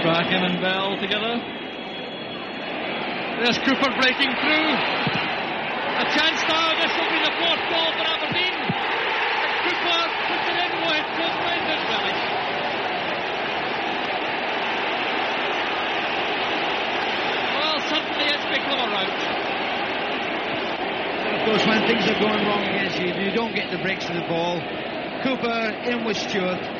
Strachan and Bell together. There's Cooper breaking through. A chance now. This will be the fourth goal for Aberdeen. Cooper puts it in with Brendan Wellich. Well, suddenly it's become a rout. Of course, when things are going wrong against you, you don't get the breaks of the ball. Cooper in with Stewart.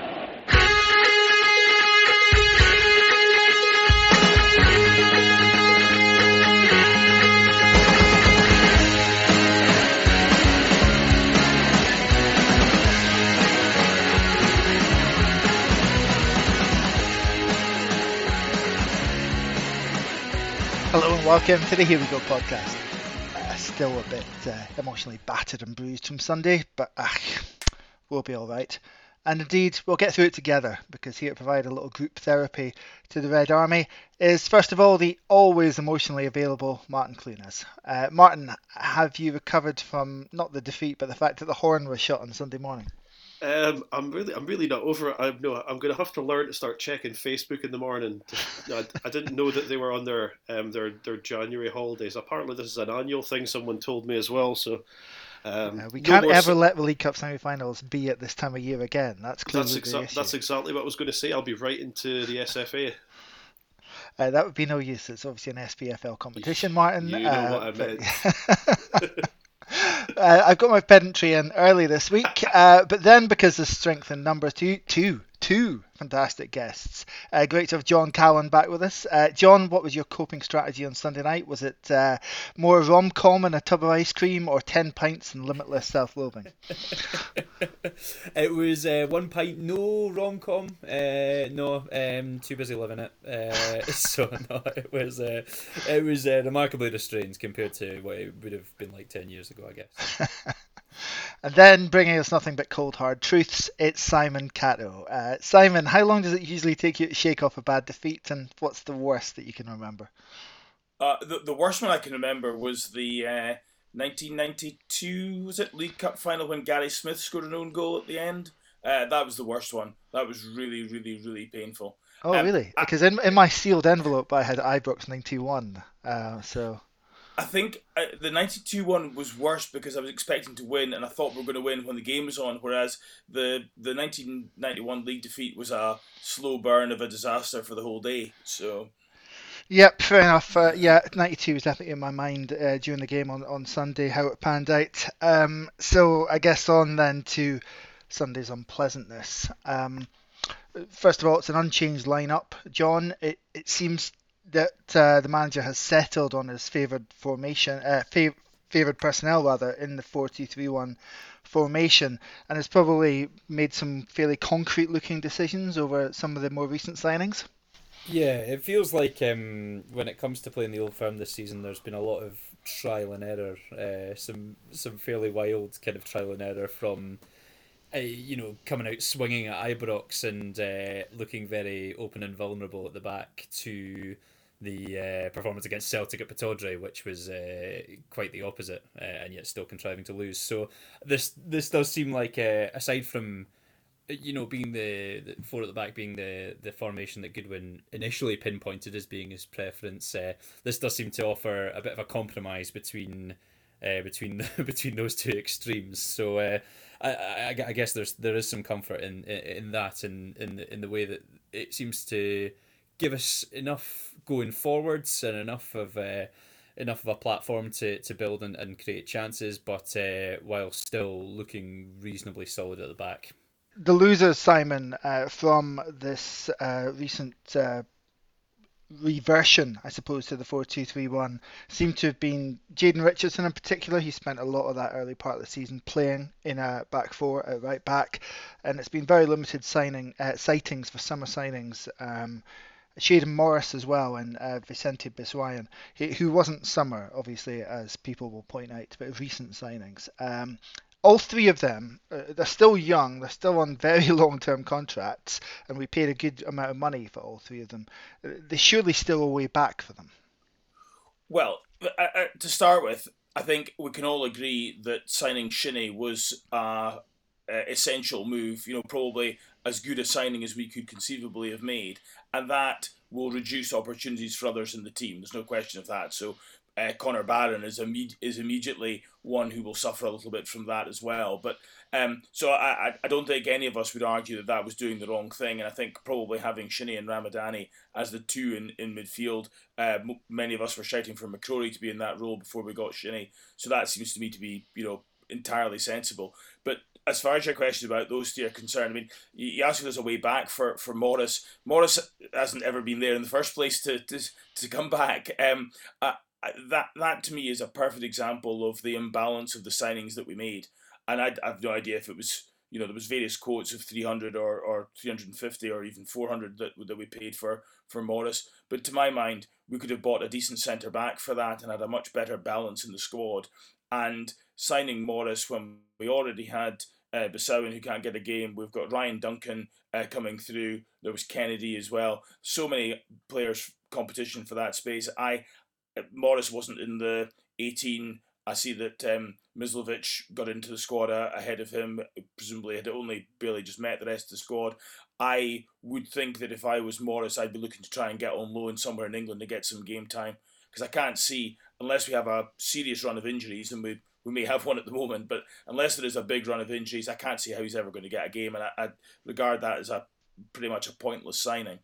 Hello and welcome to the Here We Go podcast. Uh, still a bit uh, emotionally battered and bruised from Sunday, but uh, we'll be all right. And indeed, we'll get through it together because here to provide a little group therapy to the Red Army is, first of all, the always emotionally available Martin Clunas. Uh, Martin, have you recovered from not the defeat, but the fact that the horn was shot on Sunday morning? Um, I'm really, I'm really not over it. I'm no, I'm going to have to learn to start checking Facebook in the morning. I, I didn't know that they were on their, um, their, their January holidays. Apparently, this is an annual thing. Someone told me as well. So, um, Uh, we no can't ever s- let the League Cup semi-finals be at this time of year again. That's clearly That's exa- that's exactly what I was going to say. I'll be right into the SFA. Uh, that would be no use. It's obviously an SPFL competition, Martin. You know uh, what I but- uh, I've got my pedantry in early this week, uh, but then because of strength in numbers, two, two, two fantastic guests. Uh, great to have John Callan back with us. Uh, John, what was your coping strategy on Sunday night? Was it uh, more rom com and a tub of ice cream, or ten pints and limitless self-loathing? it was uh, one pint, no rom com, uh, no, um, too busy living it. Uh, so no, it was uh, it was uh, remarkably restrained compared to what it would have been like ten years ago, I guess. And then bringing us nothing but cold hard truths, it's Simon Cato. Uh, Simon, how long does it usually take you to shake off a bad defeat, and what's the worst that you can remember? Uh, the, the worst one I can remember was the uh, 1992 was it League Cup final when Gary Smith scored an own goal at the end. Uh, that was the worst one. That was really, really, really painful. Oh, Um, really? Because in, in my sealed envelope, I had Ibrox 91. Uh, so, I think uh, the 92 one was worse because I was expecting to win and I thought we were going to win when the game was on, whereas the the 1991 league defeat was a slow burn of a disaster for the whole day. So yep, fair enough. Uh, yeah, 92 was definitely in my mind uh, during the game on, on Sunday, how it panned out. Um, so, I guess on then to Sunday's unpleasantness. Um, first of all, it's an unchanged lineup. John, it, it seems that uh, the manager has settled on his favoured formation, uh, fav- favoured personnel rather, in the 4-2-3-1 formation, and has probably made some fairly concrete-looking decisions over some of the more recent signings. Yeah, it feels like um, when it comes to playing the old firm this season, there's been a lot of trial and error, uh, some some fairly wild kind of trial and error from, uh, you know, coming out swinging at Ibrox and uh, looking very open and vulnerable at the back to the uh, performance against Celtic at Pittodrie, which was uh, quite the opposite, uh, and yet still contriving to lose. So this this does seem like, uh, aside from you know, being the, the four at the back being the the formation that Goodwin initially pinpointed as being his preference, uh, this does seem to offer a bit of a compromise between uh, between between those two extremes. So I, I, I guess there's there is some comfort in in, in that in, in the, in the way that it seems to give us enough going forwards and enough of. Uh, enough of a platform to, to build and, and create chances, but uh, while still looking reasonably solid at the back. The losers, Simon, uh, from this uh, recent uh, reversion, I suppose, to the 4 2 3 1 seem to have been Jayden Richardson in particular. He spent a lot of that early part of the season playing in a back four at right back, and it's been very limited signing uh, sightings for summer signings. Um, Shayden Morris as well and uh, Vicente Besuijen, who wasn't summer, obviously, as people will point out, but recent signings. Um, all three of them, uh, they're still young, they're still on very long term contracts, and we paid a good amount of money for all three of them. Uh, There's surely still a way back for them. Well, uh, uh, to start with, I think we can all agree that signing Shinnie was a, a essential move. You know, probably as good a signing as we could conceivably have made, and that will reduce opportunities for others in the team. There's no question of that. So uh, Connor Barron is imme- is immediately one who will suffer a little bit from that as well. But um, so I, I don't think any of us would argue that that was doing the wrong thing, and I think probably having Shinnie and Ramadani as the two in in midfield, uh, m- many of us were shouting for McCrorie to be in that role before we got Shinnie. So that seems to me to be you know entirely sensible. As far as your question about those two are concerned, I mean, you asked if there's a way back for, for Morris. Morris hasn't ever been there in the first place to to, to come back. Um, I, that that to me is a perfect example of the imbalance of the signings that we made. And I, I have no idea if it was you know there was various quotes of 300 or, or 350 or even 400 that, that we paid for for Morris. But to my mind, we could have bought a decent centre back for that and had a much better balance in the squad. And signing Morris when we already had uh, Besuijen who can't get a game. We've got Ryan Duncan uh, coming through. There was Kennedy as well. So many players competition for that space. I Morris wasn't in the 18. I see that um, got into the squad ahead of him. Presumably, had only barely just met the rest of the squad. I would think that if I was Morris, I'd be looking to try and get on loan somewhere in England to get some game time because I can't see unless we have a serious run of injuries, and we we may have one at the moment, but unless there is a big run of injuries, I can't see how he's ever going to get a game, and I, I regard that as a pretty much a pointless signing.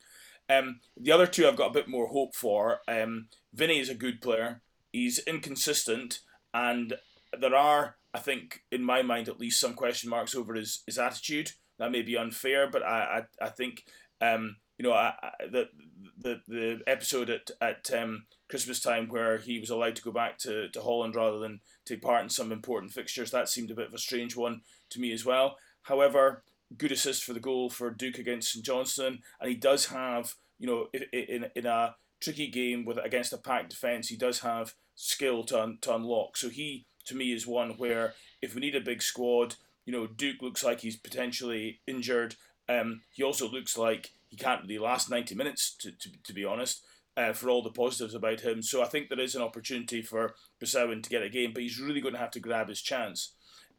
Um, the other two I've got a bit more hope for. Um, Vinny is a good player. He's inconsistent, and there are, I think, in my mind at least, some question marks over his, his attitude. That may be unfair, but I I, I think um, you know I, I, the the the episode at at um, Christmas time where he was allowed to go back to, to Holland rather than take part in some important fixtures that seemed a bit of a strange one to me as well. However, good assist for the goal for Duk against St Johnstone, and he does have, you know, in, in a tricky game with against a packed defence, he does have skill to, un, to unlock. So he, to me, is one where if we need a big squad, you know, Duk looks like he's potentially injured. Um, he also looks like he can't really last 90 minutes, to, to, to be honest, uh, for all the positives about him. So I think there is an opportunity for Besuijen to get a game, but he's really going to have to grab his chance.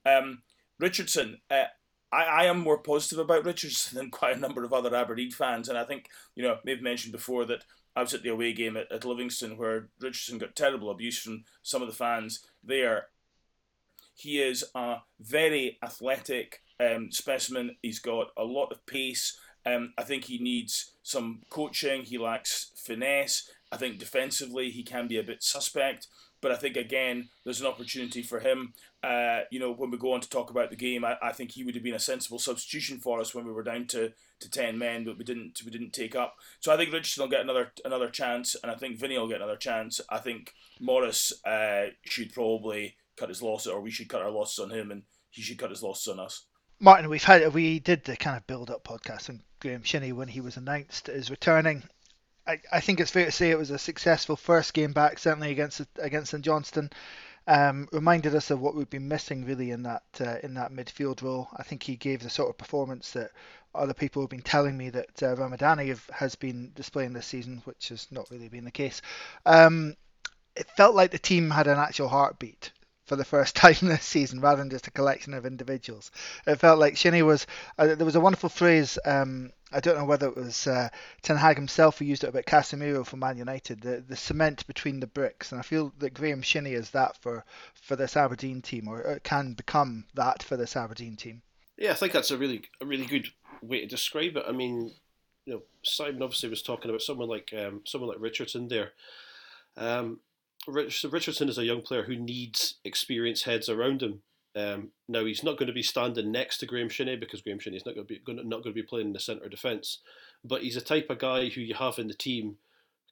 Um, Richardson, uh, I, I am more positive about Richardson than quite a number of other Aberdeen fans, and I think you know they've mentioned before that I was at the away game at, at Livingston where Richardson got terrible abuse from some of the fans there. He is a very athletic um, specimen. He's got a lot of pace. Um, I think he needs some coaching. He lacks finesse. I think defensively he can be a bit suspect. But I think again, there's an opportunity for him. Uh, you know, when we go on to talk about the game, I, I think he would have been a sensible substitution for us when we were down to, to ten men, but we didn't we didn't take up. So I think Richardson will get another another chance, and I think Vinny will get another chance. I think Morris uh, should probably cut his losses, or we should cut our losses on him, and he should cut his losses on us. Martin, we've had we did the kind of build up podcast on Graeme Shinnie when he was announced as returning. I, I think it's fair to say it was a successful first game back, certainly against against St Johnstone. Um, reminded us of what we've been missing really in that uh, in that midfield role. I think he gave the sort of performance that other people have been telling me that uh, Ramadani have, has been displaying this season, which has not really been the case. Um, it felt like the team had an actual heartbeat for the first time this season rather than just a collection of individuals. It felt like Shinnie was. Uh, there was a wonderful phrase. Um, I don't know whether it was uh, Ten Hag himself who used it about Casemiro for Man United. The the cement between the bricks, and I feel that Graeme Shinnie is that for for this Aberdeen team, or it can become that for this Aberdeen team. Yeah, I think that's a really a really good way to describe it. I mean, you know, Simon obviously was talking about someone like um, someone like Richardson there. Um, Richardson is a young player who needs experienced heads around him. Um, now he's not going to be standing next to Graeme Shinnie because Graeme Shinnie is not going to be not going to be playing in the centre defence, but he's a type of guy who you have in the team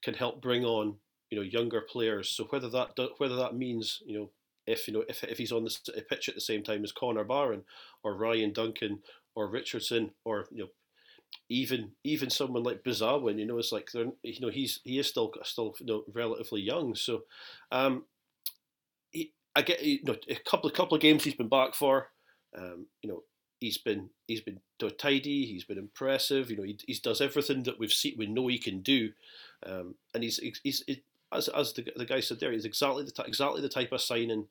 can help bring on you know younger players. So whether that whether that means you know if you know if, if he's on the pitch at the same time as Connor Barron or Ryan Duncan or Richardson or you know even even someone like Besuijen, you know, it's like they're you know he's he is still still you know, relatively young. So, um, he, I get you know a couple of couple of games he's been back for. Um, you know, he's been he's been tidy. He's been impressive. You know, he he does everything that we've seen we know he can do, um, and he's he's. he's as as the, the guy said there, he's exactly the exactly the type of signing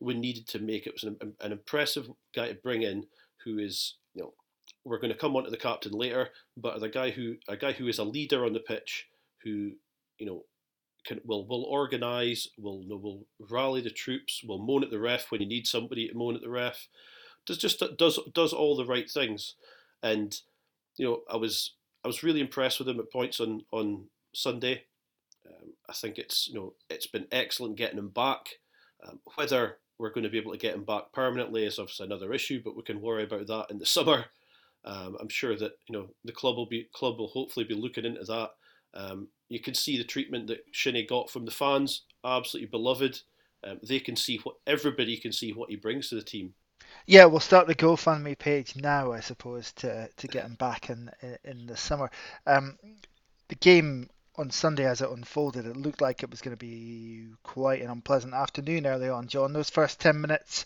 we needed to make. It was an, an impressive guy to bring in, who is we're going to come on to the captain later, but the guy who a guy who is a leader on the pitch, who you know can will will organise, will will rally the troops, will moan at the ref when you need somebody to moan at the ref, does just does does all the right things, and you know I was I was really impressed with him at points on on Sunday. Um, I think it's you know it's been excellent getting him back. Um, whether we're going to be able to get him back permanently is obviously another issue, but we can worry about that in the summer. Um, I'm sure that you know the club will be club will hopefully be looking into that. Um, you can see the treatment that Shinnie got from the fans, absolutely beloved. Um, they can see what everybody can see what he brings to the team. Yeah, we'll start the GoFundMe page now, I suppose, to to get him back in in, in the summer. Um, the game on Sunday as it unfolded, it looked like it was going to be quite an unpleasant afternoon early on, John. Those first 10 minutes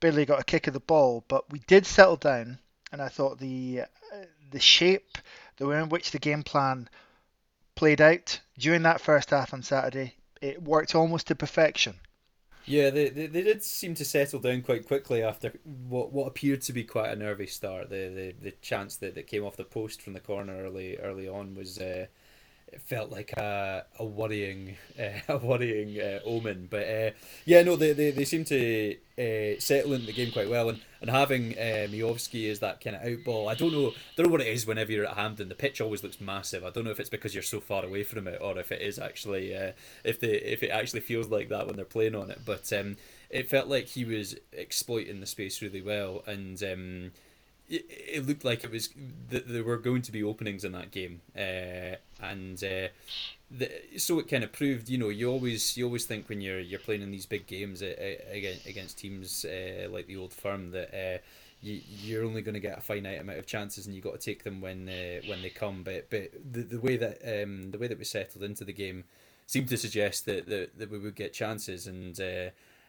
barely got a kick of the ball, but we did settle down, and I thought the uh, the shape, the way in which the game plan played out during that first half on Saturday, it worked almost to perfection. Yeah, they, they, they did seem to settle down quite quickly after what what appeared to be quite a nervy start. The the, the chance that, that came off the post from the corner early early on was uh, it felt like a, a worrying uh, a worrying uh, omen. But uh, yeah, no, they, they, they seem to uh, settle into the game quite well, and and having uh, Miovski as that kind of outball. I don't know, I don't know what it is whenever you're at Hampden. The pitch always looks massive. I don't know if it's because you're so far away from it, or if it is actually uh, if they if it actually feels like that when they're playing on it. But um, it felt like he was exploiting the space really well, and. Um, it, looked like it was that there were going to be openings in that game, uh, and uh, the, so it kind of proved. You know, you always you always think when you're you're playing in these big games uh, against against teams uh, like the Old Firm that uh, you you're only going to get a finite amount of chances, and you've got to take them when uh, when they come. But but the, the way that um, the way that we settled into the game seemed to suggest that that, that we would get chances and.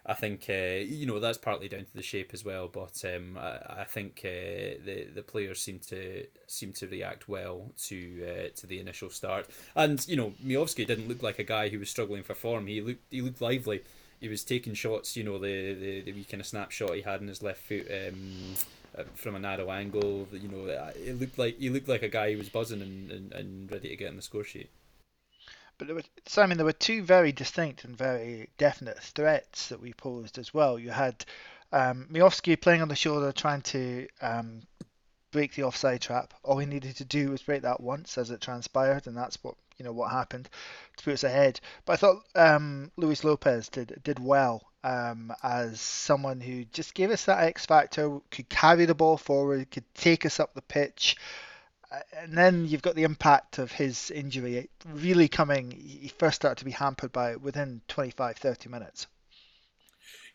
Uh, I think uh, you know that's partly down to the shape as well, but um, I, I think uh, the the players seem to seem to react well to uh, to the initial start, and you know Miovski didn't look like a guy who was struggling for form. He looked he looked lively. He was taking shots. You know the the, the wee kind of snapshot he had in his left foot. Um, uh, from a narrow angle, you know, it looked like he looked like a guy who was buzzing and, and, and ready to get in the score sheet. But there were, Simon, there were two very distinct and very definite threats that we posed as well. You had um, playing on the shoulder, trying to um, break the offside trap. All he needed to do was break that once, as it transpired, and that's what you know what happened to put us ahead. But I thought um, Luis Lopes did did well um, as someone who just gave us that X factor, could carry the ball forward, could take us up the pitch and then you've got the impact of his injury really coming. He first started to be hampered by it within 25, 30 minutes.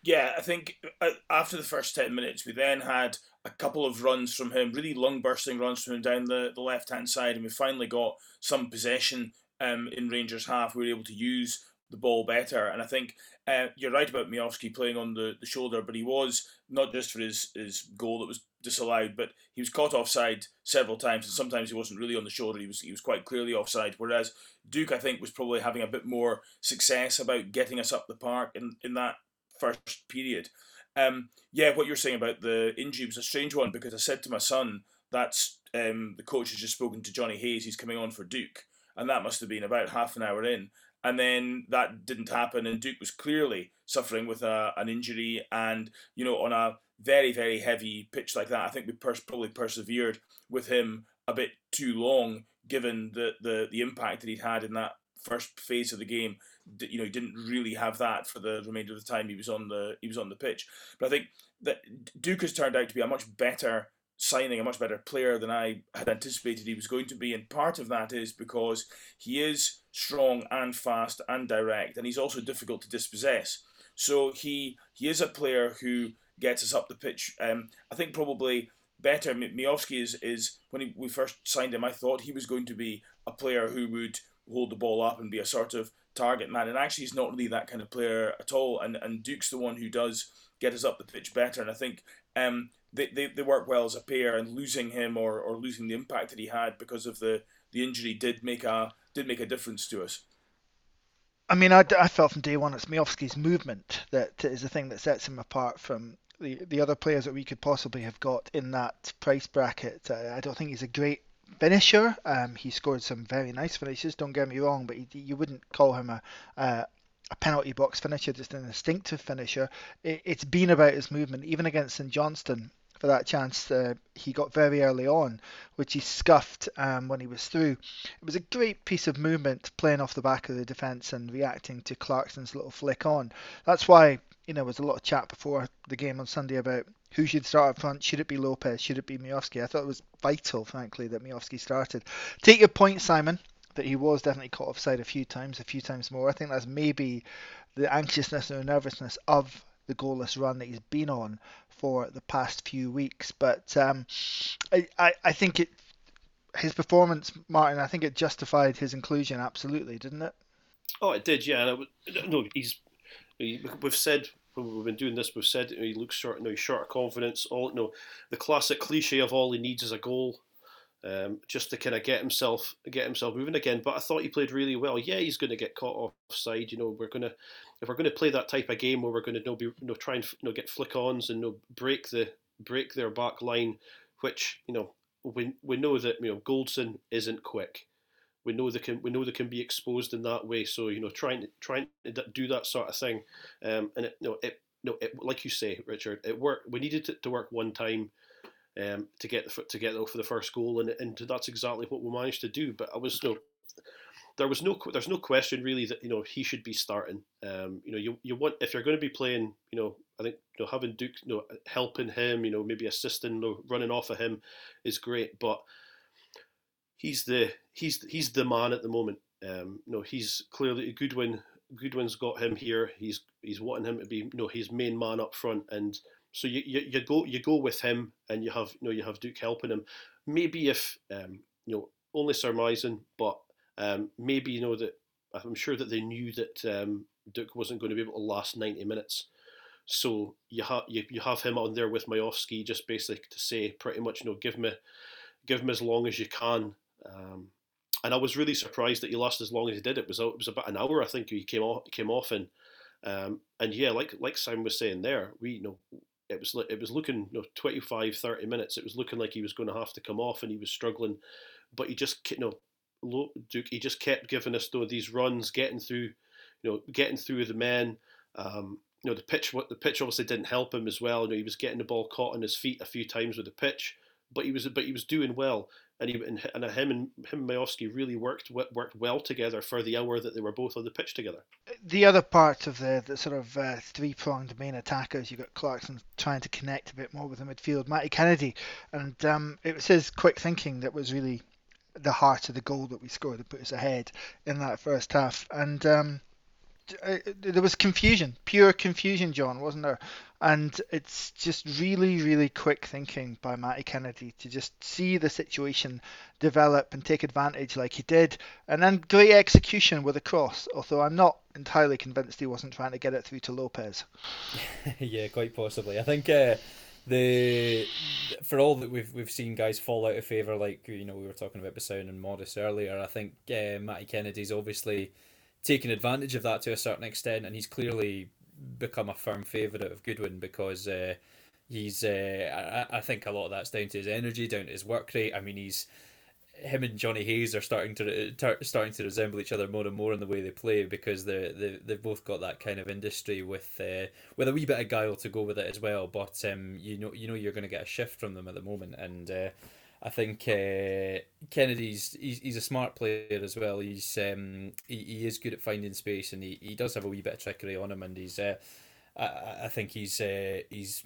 Yeah, I think uh, after the first 10 minutes, we then had a couple of runs from him, really lung bursting runs from him down the, the left hand side, and we finally got some possession um, in Rangers half. We were able to use the ball better. And I think uh, you're right about Miovski playing on the, the shoulder, but he was not just for his, his goal that was disallowed, but he was caught offside several times, and sometimes he wasn't really on the shoulder. He was he was quite clearly offside. Whereas Duk, I think, was probably having a bit more success about getting us up the park in, in that first period. Um, yeah, what you're saying about the injury was a strange one because I said to my son, "That's um, the coach has just spoken to Johnny Hayes. He's coming on for Duk, And that must have been about half an hour in and then that didn't happen and Duk was clearly suffering with a, an injury and you know on a very very heavy pitch like that. I think we pers- probably persevered with him a bit too long given the, the the impact that he'd had in that first phase of the game. You know he didn't really have that for the remainder of the time he was on the he was on the pitch. But I think that Duk has turned out to be a much better signing a much better player than I had anticipated he was going to be. And part of that is because he is strong and fast and direct, and he's also difficult to dispossess. So he he is a player who gets us up the pitch. Um, I think probably better. Miovski is is when he, we first signed him. I thought he was going to be a player who would hold the ball up and be a sort of target man. And actually, he's not really that kind of player at all. And and Duk's the one who does get us up the pitch better. And I think um, they, they, they work well as a pair, and losing him or, or losing the impact that he had because of the, the injury did make a did make a difference to us. I mean, I, I felt from day one it's Miovski's movement that is the thing that sets him apart from the the other players that we could possibly have got in that price bracket. Uh, I don't think he's a great finisher. Um, he scored some very nice finishes. Don't get me wrong, but he, you wouldn't call him a, a penalty box finisher, just an instinctive finisher. It, has been about his movement, even against St Johnstone for that chance uh, he got very early on, which he scuffed um, when he was through. It was a great piece of movement playing off the back of the defence and reacting to Clarkson's little flick on. That's why you know there was a lot of chat before the game on Sunday about who should start up front. Should it be Lopes? Should it be Miovski? I thought it was vital, frankly, that Miovski started. Take your point, Simon that he was definitely caught offside a few times, a few times more. I think that's maybe the anxiousness or nervousness of the goalless run that he's been on for the past few weeks. But um, I, I, I think it his performance, Martin, I think it justified his inclusion absolutely, didn't it? Oh, it did, yeah. No, he's we've said when we've been doing this, we've said he looks short, no, he's short of confidence. All no, the classic cliche of all he needs is a goal um, just to kind of get himself get himself moving again. But I thought he played really well. Yeah, he's going to get caught offside. You know, we're gonna if we're going to play that type of game where we're going to you know, be you know, try and you know, get flick ons and you know, break the break their back line, which you know we we know that you know Goldson isn't quick. We know they can we know they can be exposed in that way. So you know, trying to trying to do that sort of thing, um, and it, you know, it no, it, like you say, Richard, it worked. We needed it to work one time um, to get the to get for the first goal, and and that's exactly what we managed to do. But I was no, there was no there's no question really that you know he should be starting. Um, you know, you you want if you're going to be playing, you know, I think you know having Duk, you know, helping him, you know, maybe assisting, you know, running off of him is great, but he's the he's he's the man at the moment. Um, you know, he's clearly Goodwin. Goodwin's got him here. He's he's wanting him to be, you know, his main man up front, and so you, you, you go you go with him, and you have you know you have Duk helping him. Maybe if um, you know only surmising, but um, maybe you know that I'm sure that they knew that um, Duk wasn't going to be able to last 90 minutes. So you have you, you have him on there with Miovski just basically to say pretty much you know give me give him as long as you can. Um, and I was really surprised that he lasted as long as he did. It was it was about an hour I think he came off came off in. Um, and yeah, like like Simon was saying there, we you know it was it was looking you know 25 30 minutes. It was looking like he was going to have to come off and he was struggling. But he just you know Duk he just kept giving us though these runs getting through you know getting through the men. Um, you know the pitch what the pitch obviously didn't help him as well. You know he was getting the ball caught on his feet a few times with the pitch but he was but he was doing well and he and, and him and him and Miovski really worked worked well together for the hour that they were both on the pitch together. The other part of the, the sort of uh, three pronged main attackers, you've got Clarkson trying to connect a bit more with the midfield, Matty Kennedy, and um, it was his quick thinking that was really the heart of the goal that we scored that put us ahead in that first half, and. Um, uh, there was confusion, pure confusion, John, wasn't there? And it's just really, really quick thinking by Matty Kennedy to just see the situation develop and take advantage like he did, and then great execution with a cross. Although I'm not entirely convinced he wasn't trying to get it through to Lopes. yeah, quite possibly. I think. Uh the for all that we've we've seen guys fall out of favour, like you know we were talking about Besuijen and Morris earlier. I think uh, Matty Kennedy's obviously taken advantage of that to a certain extent, and he's clearly become a firm favourite of Goodwin because uh, he's. Uh, I, I think a lot of that's down to his energy, down to his work rate. I mean, he's him and Johnny Hayes are starting to starting to resemble each other more and more in the way they play because they they they've both got that kind of industry with uh, with a wee bit of guile to go with it as well. But um, you know you know you're going to get a shift from them at the moment, and uh, I think uh, Kennedy's he's, he's a smart player as well. He's um, he, he is good at finding space and he, he does have a wee bit of trickery on him and he's uh, I, I think he's uh, he's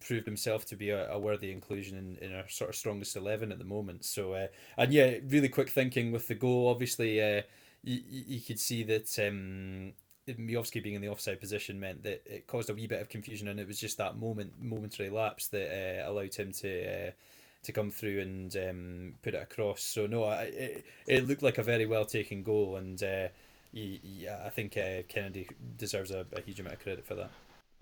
proved himself to be a, a worthy inclusion in, in our sort of strongest eleven at the moment. So uh, and yeah, really quick thinking with the goal. Obviously, uh, you, you could see that um, Miovski being in the offside position meant that it caused a wee bit of confusion, and it was just that moment momentary lapse that uh, allowed him to. Uh, to come through and um, put it across. So no, I, it, it looked like a very well taken goal, and uh, yeah, I think uh, Kennedy deserves a, a, huge amount of credit for that.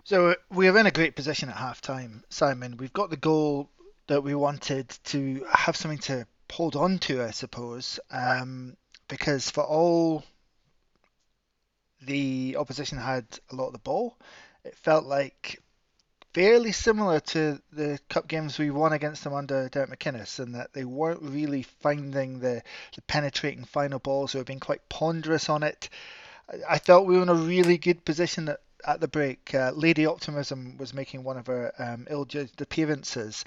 So we're in a great position at half time, Simon. We've got the goal that we wanted to have something to hold on to, I suppose, um, because for all the opposition had a lot of the ball. It felt like fairly similar to the cup games we won against them under Derek McInnes, in that they weren't really finding the, the penetrating final balls. They were being quite ponderous on it. I felt we were in a really good position at, at the break. Uh, Lady Optimism was making one of her um, ill-judged appearances.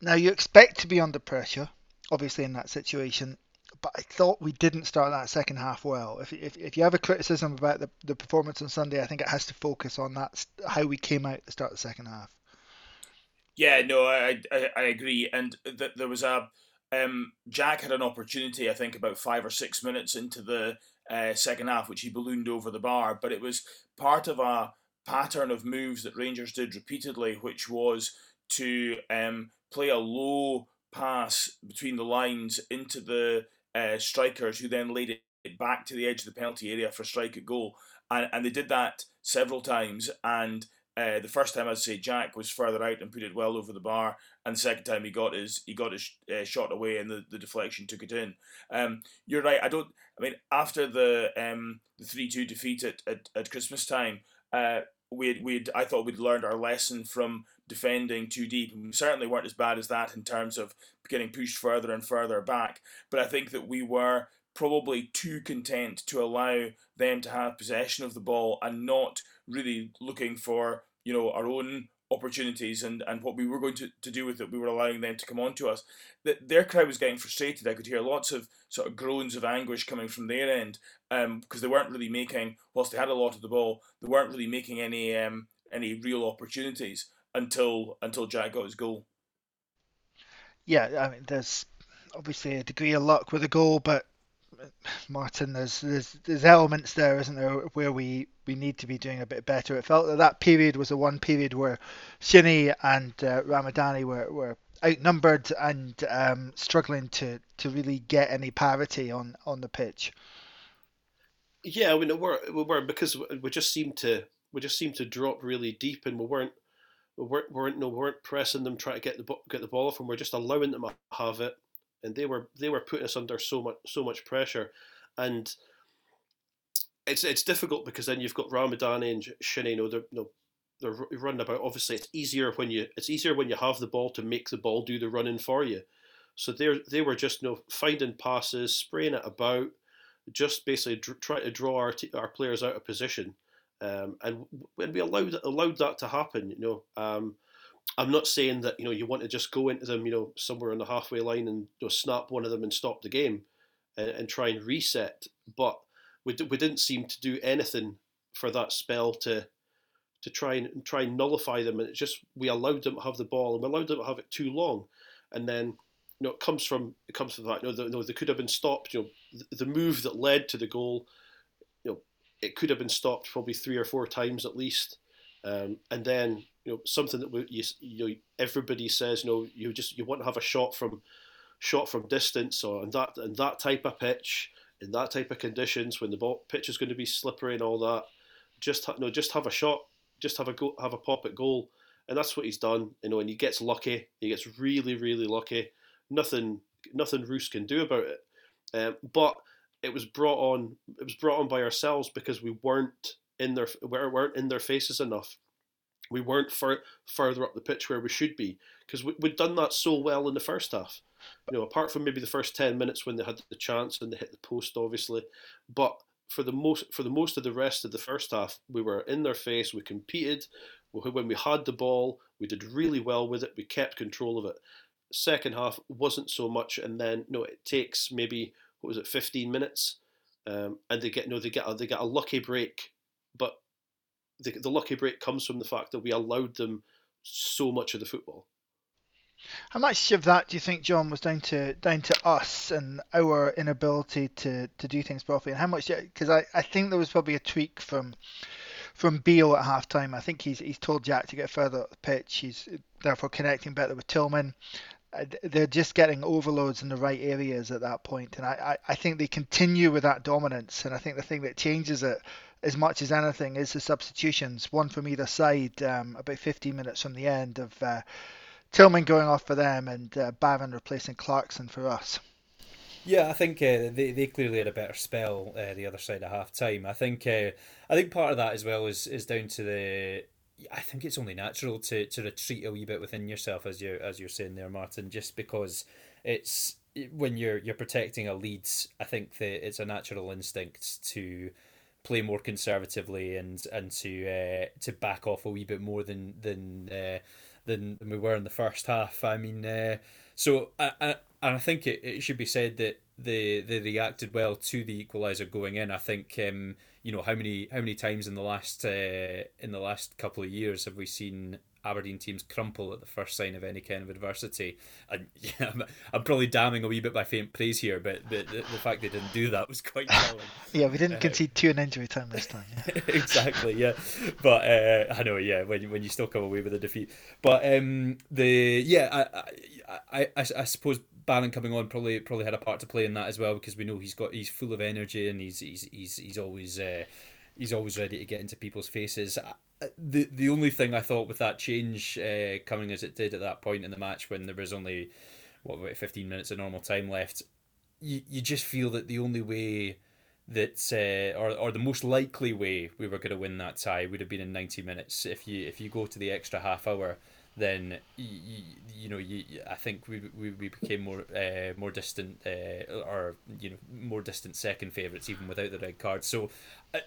Now you expect to be under pressure, obviously in that situation, but I thought we didn't start that second half well. If, if, if you have a criticism about the, the performance on Sunday, I think it has to focus on that how we came out to start the second half. Yeah, no, I I, I agree, and th- there was a um, Jack had an opportunity, I think, about five or six minutes into the uh, second half, which he ballooned over the bar, but it was part of a pattern of moves that Rangers did repeatedly, which was to um, play a low pass between the lines into the uh, strikers who then laid it back to the edge of the penalty area for strike at goal. And, and they did that several times. And uh, the first time, I'd say Jack was further out and put it well over the bar, and the second time he got his he got his uh, shot away, and the, the deflection took it in. Um, you're right. I don't. I mean, after the um, the three two defeat at, at, at Christmas time, uh, we we I thought we'd learned our lesson from defending too deep. And we certainly weren't as bad as that in terms of getting pushed further and further back. But I think that we were probably too content to allow them to have possession of the ball and not really looking for you know our own opportunities and, and what we were going to, to do with it. We were allowing them to come on to us. That their crowd was getting frustrated. I could hear lots of sort of groans of anguish coming from their end because um, they weren't really making, whilst they had a lot of the ball, they weren't really making any um, any real opportunities until until Jack got his goal. Yeah, I mean, there's obviously a degree of luck with a goal, but Martin, there's there's there's elements there, isn't there, where we we need to be doing a bit better. It felt that that period was the one period where Shinnie and uh, Ramadani were, were outnumbered and um, struggling to, to really get any parity on, on the pitch. Yeah, I mean, we were we were because we just seemed to we just seemed to drop really deep, and we weren't we weren't, weren't no we weren't pressing them trying to get the get the ball off them. We're just allowing them to have it, and they were they were putting us under so much so much pressure, and it's it's difficult because then you've got Ramadani and Shinnie, you know, they're you know, they're running about. Obviously, it's easier when you it's easier when you have the ball to make the ball do the running for you. So they they were just you know finding passes, spraying it about, just basically dr- trying to draw our t- our players out of position. Um, and when we allowed allowed that to happen, you know, um, I'm not saying that you know you want to just go into them, you know, somewhere on the halfway line and you know, snap one of them and stop the game, and, and try and reset. But we, d- we didn't seem to do anything for that spell to to try and try and nullify them. And it's just we allowed them to have the ball and we allowed them to have it too long, and then you know it comes from it comes from that. You know, the, you know they could have been stopped. You know, the, the move that led to the goal. You know, it could have been stopped probably three or four times at least. Um, and then you know something that we, you, you know everybody says you know you just you want to have a shot from shot from distance or and that and that type of pitch in that type of conditions when the ball pitch is going to be slippery and all that. Just ha- no, just have a shot, just have a go, have a pop at goal, and that's what he's done. You know, and he gets lucky. He gets really, really lucky. Nothing, nothing Roos can do about it. Um, but it was brought on. It was brought on by ourselves because we weren't in their we weren't in their faces enough. We weren't far, further up the pitch where we should be because we, we'd done that so well in the first half you know, apart from maybe the first ten minutes when they had the chance and they hit the post, obviously, but for the most for the most of the rest of the first half, we were in their face. We competed. When we had the ball, we did really well with it. We kept control of it. Second half wasn't so much, and then no, it takes maybe what was it, fifteen minutes, um, and they get no, they get a, they get a lucky break, but the, the lucky break comes from the fact that we allowed them so much of the football. How much of that do you think, John, was down to down to us and our inability to, to do things properly? And how much? Because I, I think there was probably a tweak from from Beale at halftime. I think he's he's told Jack to get further up the pitch. He's therefore connecting better with Tillman. Uh, they're just getting overloads in the right areas at that point, and I, I, I think they continue with that dominance. And I think the thing that changes it as much as anything is the substitutions, one from either side, um, about 15 minutes from the end of. Uh, Tillman going off for them and uh, Barron replacing Clarkson for us. Yeah, I think uh, they they clearly had a better spell uh, the other side of half time. I think uh, I think part of that as well is is down to the. I think it's only natural to, to retreat a wee bit within yourself as you as you're saying there, Martin, just because it's when you're you're protecting a lead. I think that it's a natural instinct to play more conservatively and and to uh, to back off a wee bit more than than uh, than, we were in the first half. I mean, uh, so I, I and I think it, it should be said that they they reacted well to the equaliser going in. I think um, you know how many how many times in the last uh, in the last couple of years have we seen Aberdeen teams crumple at the first sign of any kind of adversity. And yeah, I'm, I'm probably damning a wee bit by faint praise here, but the, the, the fact they didn't do that was quite telling. yeah, we didn't uh, concede two in injury time this time. Yeah. exactly, yeah. But uh, I know, yeah, when when you still come away with a defeat. But um, the yeah, I I, I, I suppose Barron coming on probably probably had a part to play in that as well because we know he's got he's full of energy and he's he's he's he's always. Uh, he's always ready to get into people's faces the the only thing I thought with that change uh, coming as it did at that point in the match when there was only what about fifteen minutes of normal time left, you you just feel that the only way that uh, or or the most likely way we were going to win that tie would have been in ninety minutes. If you if you go to the extra half hour, then you, you know you I think we we, we became more uh, more distant uh, or you know more distant second favourites even without the red card. So I,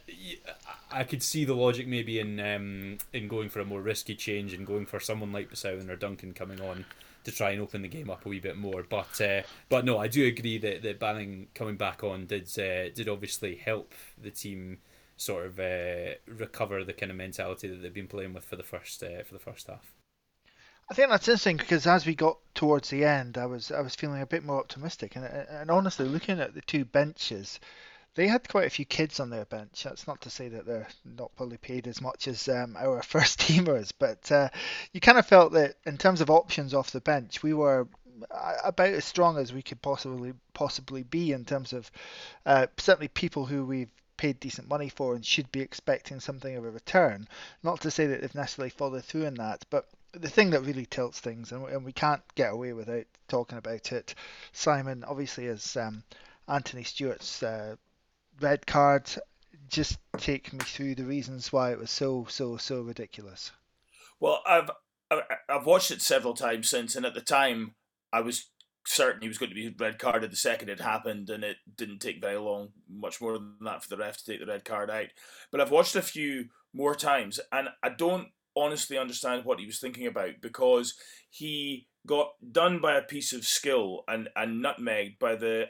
I could see the logic maybe in um, in going for a more risky change and going for someone like Besuijen or Duncan coming on to try and open the game up a wee bit more. But uh, but no, I do agree that, that Barron coming back on did uh, did obviously help the team sort of uh, recover the kind of mentality that they've been playing with for the first uh, for the first half. I think that's interesting because as we got towards the end, I was I was feeling a bit more optimistic, and and honestly, looking at the two benches, they had quite a few kids on their bench. That's not to say that they're not probably paid as much as um, our first teamers, but uh, you kind of felt that in terms of options off the bench, we were about as strong as we could possibly possibly be in terms of uh, certainly people who we've paid decent money for and should be expecting something of a return. Not to say that they've necessarily followed through in that, but the thing that really tilts things, and, we can't get away without talking about it, Simon, obviously, is um, Anthony Stewart's uh, red card. Just take me through the reasons why it was so so so ridiculous. Well, I've I've watched it several times since, and at the time I was certain he was going to be red carded the second it happened, and it didn't take very long, much more than that, for the ref to take the red card out. But I've watched a few more times, and I don't honestly understand what he was thinking about because he got done by a piece of skill and, and nutmegged by the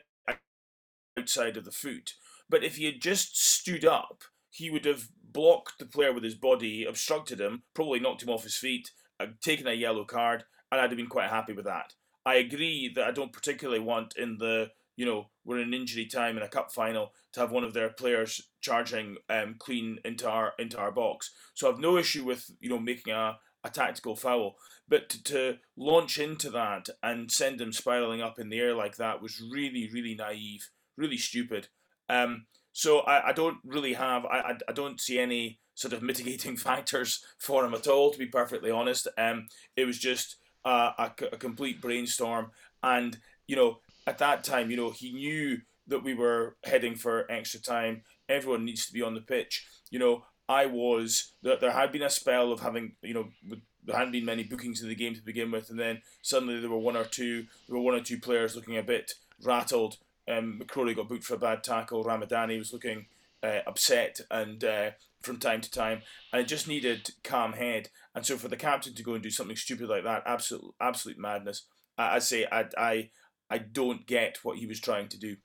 outside of the foot. But if he had just stood up, he would have blocked the player with his body, obstructed him, probably knocked him off his feet, uh, taken a yellow card, and I'd have been quite happy with that. I agree that I don't particularly want in the you know we're in injury time in a cup final to have one of their players charging um, clean into our into our box. So I've no issue with you know making a, a tactical foul, but to, to launch into that and send them spiraling up in the air like that was really really naive, really stupid. Um, so I, I don't really have I, I don't see any sort of mitigating factors for him at all. To be perfectly honest, um, it was just uh, a, a complete brainstorm, and you know at that time, you know he knew that we were heading for extra time. Everyone needs to be on the pitch. You know, I was that there had been a spell of having you know there hadn't been many bookings in the game to begin with, and then suddenly there were one or two there were one or two players looking a bit rattled um, McCrorie got booked for a bad tackle. Ramadani was looking uh, upset and uh, from time to time, and it just needed calm head. And so for the captain to go and do something stupid like that, absolute absolute madness. I, I say I, I I don't get what he was trying to do.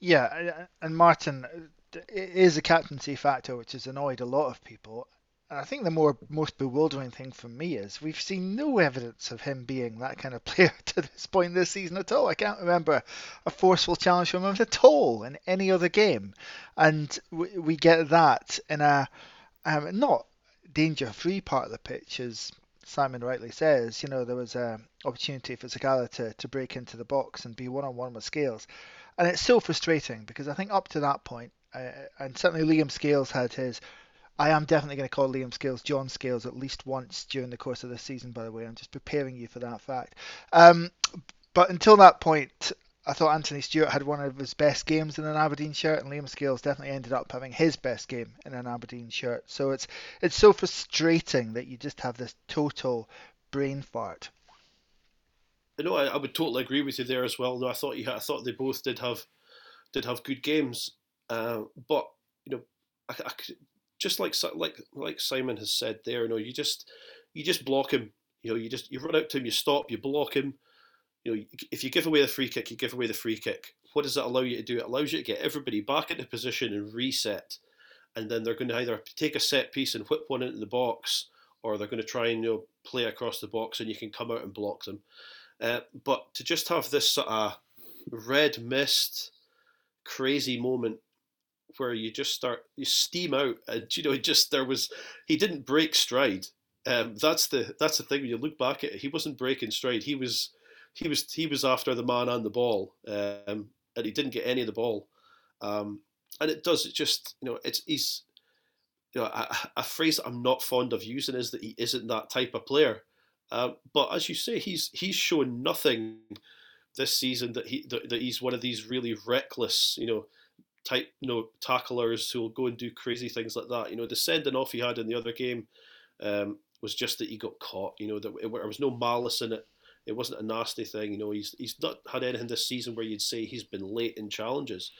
Yeah, and Martin, it is a captaincy factor which has annoyed a lot of people. I think the more most bewildering thing for me is we've seen no evidence of him being that kind of player to this point this season at all. I can't remember a forceful challenge from him at all in any other game, and we, we get that in a um, not danger-free part of the pitch, as Simon rightly says. You know there was an opportunity for Sakala to, to break into the box and be one-on-one with Scales, and it's so frustrating because I think up to that point, uh, and certainly Liam Scales had his I am definitely going to call Liam Scales John Scales at least once during the course of the season, by the way. I'm just preparing you for that fact. Um, but until that point, I thought Anthony Stewart had one of his best games in an Aberdeen shirt, and Liam Scales definitely ended up having his best game in an Aberdeen shirt. So it's it's so frustrating that you just have this total brain fart. No, I, I would totally agree with you there as well. No, I thought you, I thought they both did have did have good games, uh, but you know, I, I, just like like like Simon has said there, you know, you just you just block him. You know, you just you run out to him, you stop, you block him. You know, if you give away the free kick, you give away the free kick. What does that allow you to do? It allows you to get everybody back into position and reset, and then they're going to either take a set piece and whip one into the box, or they're going to try and you know play across the box, and you can come out and block them. Uh, but to just have this sort of red mist, crazy moment where you just start you steam out and you know just there was he didn't break stride. Um, that's the that's the thing when you look back at it he wasn't breaking stride. He was he was he was after the man and the ball um, and he didn't get any of the ball. Um, and it does it just you know it's he's you know a, a, phrase I'm not fond of using is that he isn't that type of player uh, but as you say he's he's shown nothing this season that he that, that he's one of these really reckless you know type, you know, tacklers who will go and do crazy things like that. You know, the sending off he had in the other game um, was just that he got caught. You know, that there was no malice in it. It wasn't a nasty thing. You know, he's he's not had anything this season where you'd say he's been late in challenges.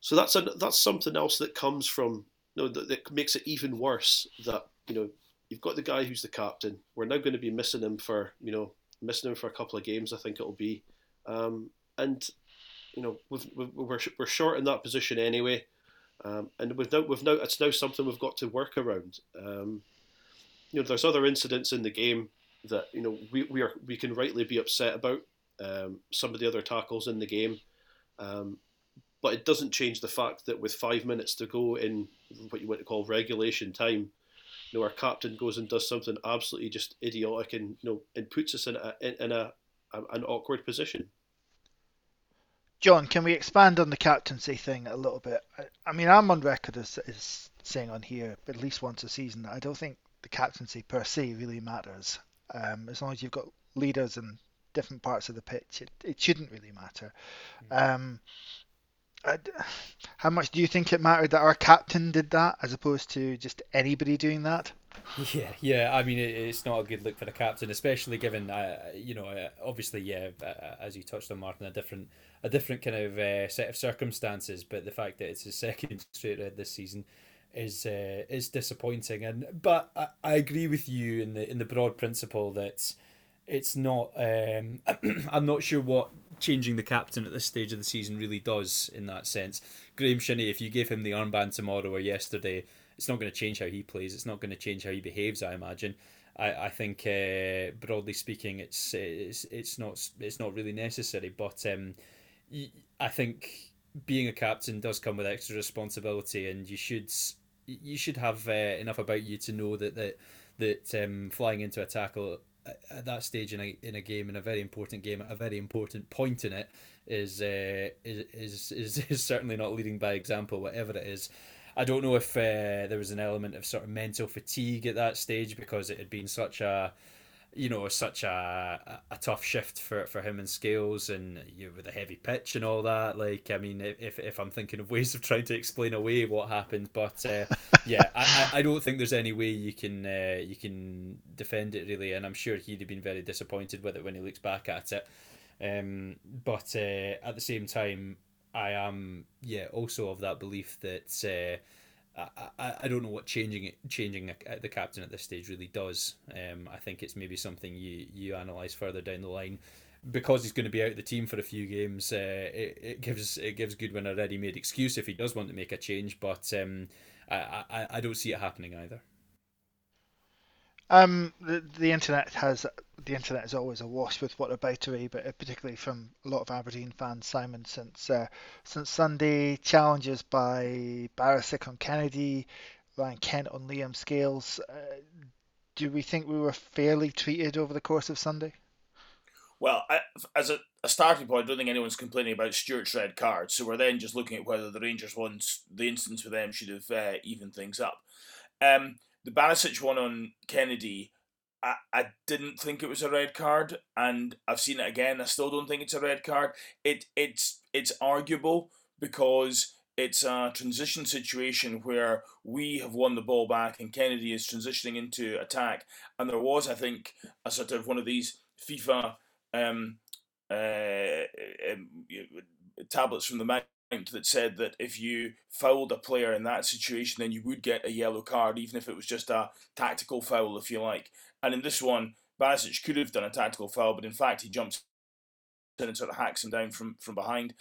So that's a, that's something else that comes from you know that, that makes it even worse. That you know you've got the guy who's the captain. We're now going to be missing him for you know missing him for a couple of games. I think it'll be, um, and you know, we've, we are we're short in that position anyway, um, and we've now we've now it's now something we've got to work around. Um, you know, there's other incidents in the game that you know we, we are we can rightly be upset about. Um, some of the other tackles in the game, um, but it doesn't change the fact that with five minutes to go in what you want to call regulation time, you know, our captain goes and does something absolutely just idiotic and you know and puts us in a in, in a, a an awkward position. John, can we expand on the captaincy thing a little bit? I, I mean, I'm on record as, as saying on here at least once a season that I don't think the captaincy per se really matters. Um, as long as you've got leaders in different parts of the pitch, it, it shouldn't really matter. Mm. Um, I, how much do you think it mattered that our captain did that as opposed to just anybody doing that? Yeah, yeah. I mean, it, it's not a good look for the captain, especially given, uh, you know, uh, obviously, yeah, uh, as you touched on, Martin, a different a different kind of uh, set of circumstances, but the fact that it's his second straight red this season is uh, is disappointing. And but I, I agree with you in the in the broad principle that it's not. Um, I'm not sure what changing the captain at this stage of the season really does in that sense. Graeme Shinnie, if you gave him the armband tomorrow or yesterday, it's not going to change how he plays. It's not going to change how he behaves. I imagine. I, I think uh, broadly speaking, it's it's it's not it's not really necessary. But um, I think being a captain does come with extra responsibility, and you should you should have uh, enough about you to know that that that um, flying into a tackle at that stage in a in a game in a very important game at a very important point in it is uh, is, is is certainly not leading by example, whatever it is. I don't know if uh, there was an element of sort of mental fatigue at that stage because it had been such a you know such a, a tough shift for, for him and Scales and you know, with a heavy pitch and all that. Like I mean, if, if I'm thinking of ways of trying to explain away what happened, but uh, yeah, I, I don't think there's any way you can uh, you can defend it really, and I'm sure he'd have been very disappointed with it when he looks back at it. Um, but uh, at the same time, I am yeah also of that belief that I, I don't know what changing it, changing the captain at this stage really does. Um, I think it's maybe something you you analyze further down the line because he's going to be out of the team for a few games. Uh, it, it gives it gives Goodwin a ready made excuse if he does want to make a change, but um, I, I I don't see it happening either. Um, the, the internet has the internet is always awash with what about to but uh, particularly from a lot of Aberdeen fans, Simon, since uh, since Sunday challenges by Barisic on Kennedy, Ryan Kent on Liam Scales. Uh, do we think we were fairly treated over the course of Sunday? Well, I, as a, a, starting point, I don't think anyone's complaining about Stewart's red card. So we're then just looking at whether the Rangers ones, the instance for them should have uh, evened things up. Um, the Barisic one on Kennedy, I, I didn't think it was a red card, and I've seen it again. I still don't think it's a red card. It it's it's arguable because it's a transition situation where we have won the ball back and Kennedy is transitioning into attack, and there was, I think, a sort of one of these FIFA um, uh, um, tablets from the mount that said that if you fouled a player in that situation, then you would get a yellow card, even if it was just a tactical foul, if you like. And in this one, Barisic could have done a tactical foul, but in fact he jumps in and sort of hacks him down from, from behind.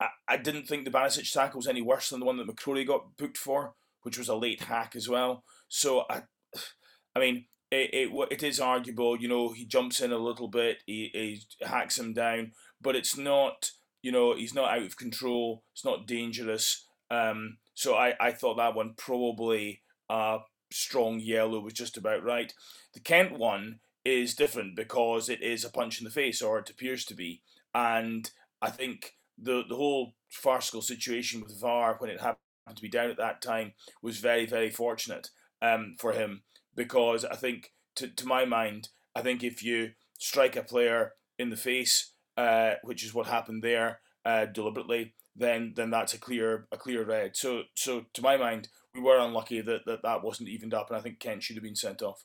I, I didn't think the Barisic tackle was any worse than the one that McCrory got booked for, which was a late hack as well. So I, I mean, it, it it is arguable. You know, he jumps in a little bit, he, he hacks him down, but it's not. You know, he's not out of control. It's not dangerous. Um, so I, I thought that one probably a strong yellow was just about right. The Kent one is different because it is a punch in the face, or it appears to be, and I think the the whole farcical situation with VAR when it happened to be down at that time was very very fortunate um, for him because I think to to my mind I think if you strike a player in the face, uh, which is what happened there uh, deliberately, then then that's a clear a clear red. So so to my mind, we were unlucky that that, that wasn't evened up, and I think Kent should have been sent off.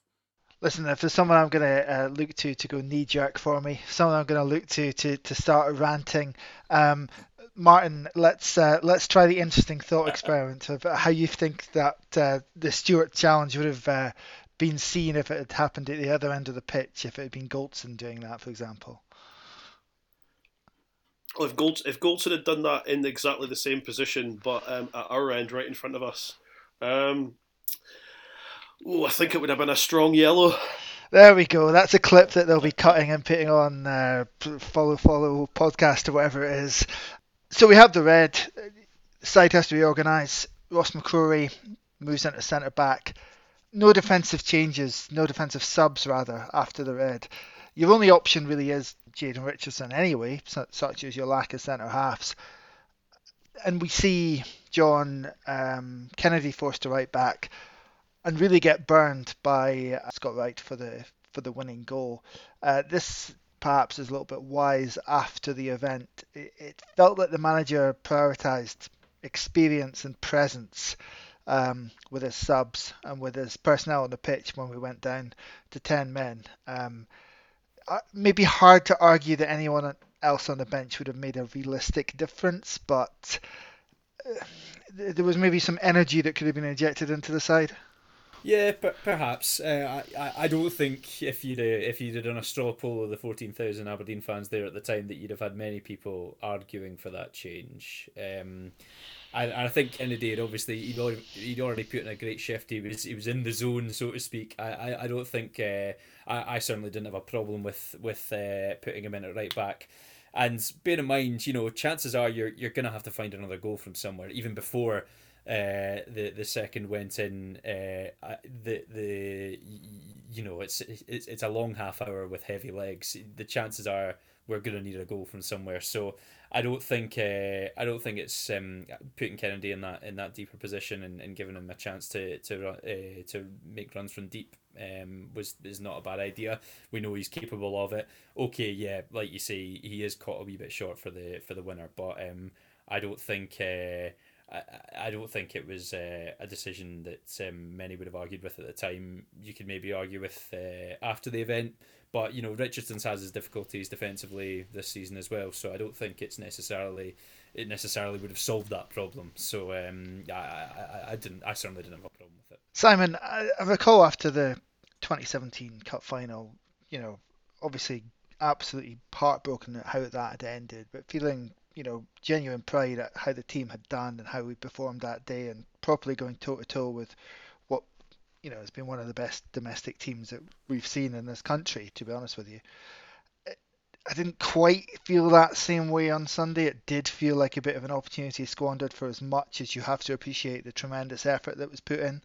Listen, if there's someone I'm going to uh, look to to go knee jerk for me, someone I'm going to look to to to start ranting, um, Martin, let's uh, let's try the interesting thought experiment of how you think that uh, the Stewart challenge would have uh, been seen if it had happened at the other end of the pitch, if it had been Goldson doing that, for example. Well, if Gold, if Goldson had done that in exactly the same position, but um, at our end, right in front of us, um, oh, I think it would have been a strong yellow. There we go. That's a clip that they'll be cutting and putting on uh, follow follow podcast or whatever it is. So we have the red. Side has to reorganise. Ross McCrory moves into centre back. No defensive changes, no defensive subs rather after the red. Your only option really is Jayden Richardson anyway, such as your lack of centre halves. And we see John um, Kennedy forced to right back and really get burned by uh, Scott Wright for the for the winning goal. Uh, this perhaps is a little bit wise after the event. It, it felt like the manager prioritised experience and presence um, with his subs and with his personnel on the pitch when we went down to 10 men. Um, uh, maybe hard to argue that anyone else on the bench would have made a realistic difference, but there was maybe some energy that could have been injected into the side. Yeah, perhaps. Uh, I I don't think if you'd uh, if you'd done a straw poll of the fourteen thousand Aberdeen fans there at the time that you'd have had many people arguing for that change. Um, and, I think in the obviously he'd already, he'd already put in a great shift. He was he was in the zone, so to speak. I I, I don't think uh, I I certainly didn't have a problem with with uh, putting him in at right back. And bear in mind, you know, chances are you're you're gonna have to find another goal from somewhere, even before uh, the the second went in. Uh, the the you know it's it's it's a long half hour with heavy legs. The chances are we're gonna need a goal from somewhere. So I don't think uh, I don't think it's um, putting Kennedy in that in that deeper position and, and giving him a chance to to uh, to make runs from deep um, was is not a bad idea. We know he's capable of it. Okay, yeah, like you say, he is caught a wee bit short for the for the winner, but um, I don't think. Uh, I, I don't think it was uh, a decision that um, many would have argued with at the time. You could maybe argue with uh, after the event, but you know Richardson's has his difficulties defensively this season as well. So I don't think it's necessarily it necessarily would have solved that problem. So um, I, I, I didn't I certainly didn't have a problem with it. Simon, I, I recall after the 2017 Cup final, you know, obviously absolutely heartbroken at how that had ended, but feeling you know, genuine pride at how the team had done and how we performed that day, and properly going toe to toe with you know has been one of the best domestic teams that we've seen in this country. To be honest with you, I didn't quite feel that same way on Sunday. It did feel like a bit of an opportunity squandered for as much as you have to appreciate the tremendous effort that was put in.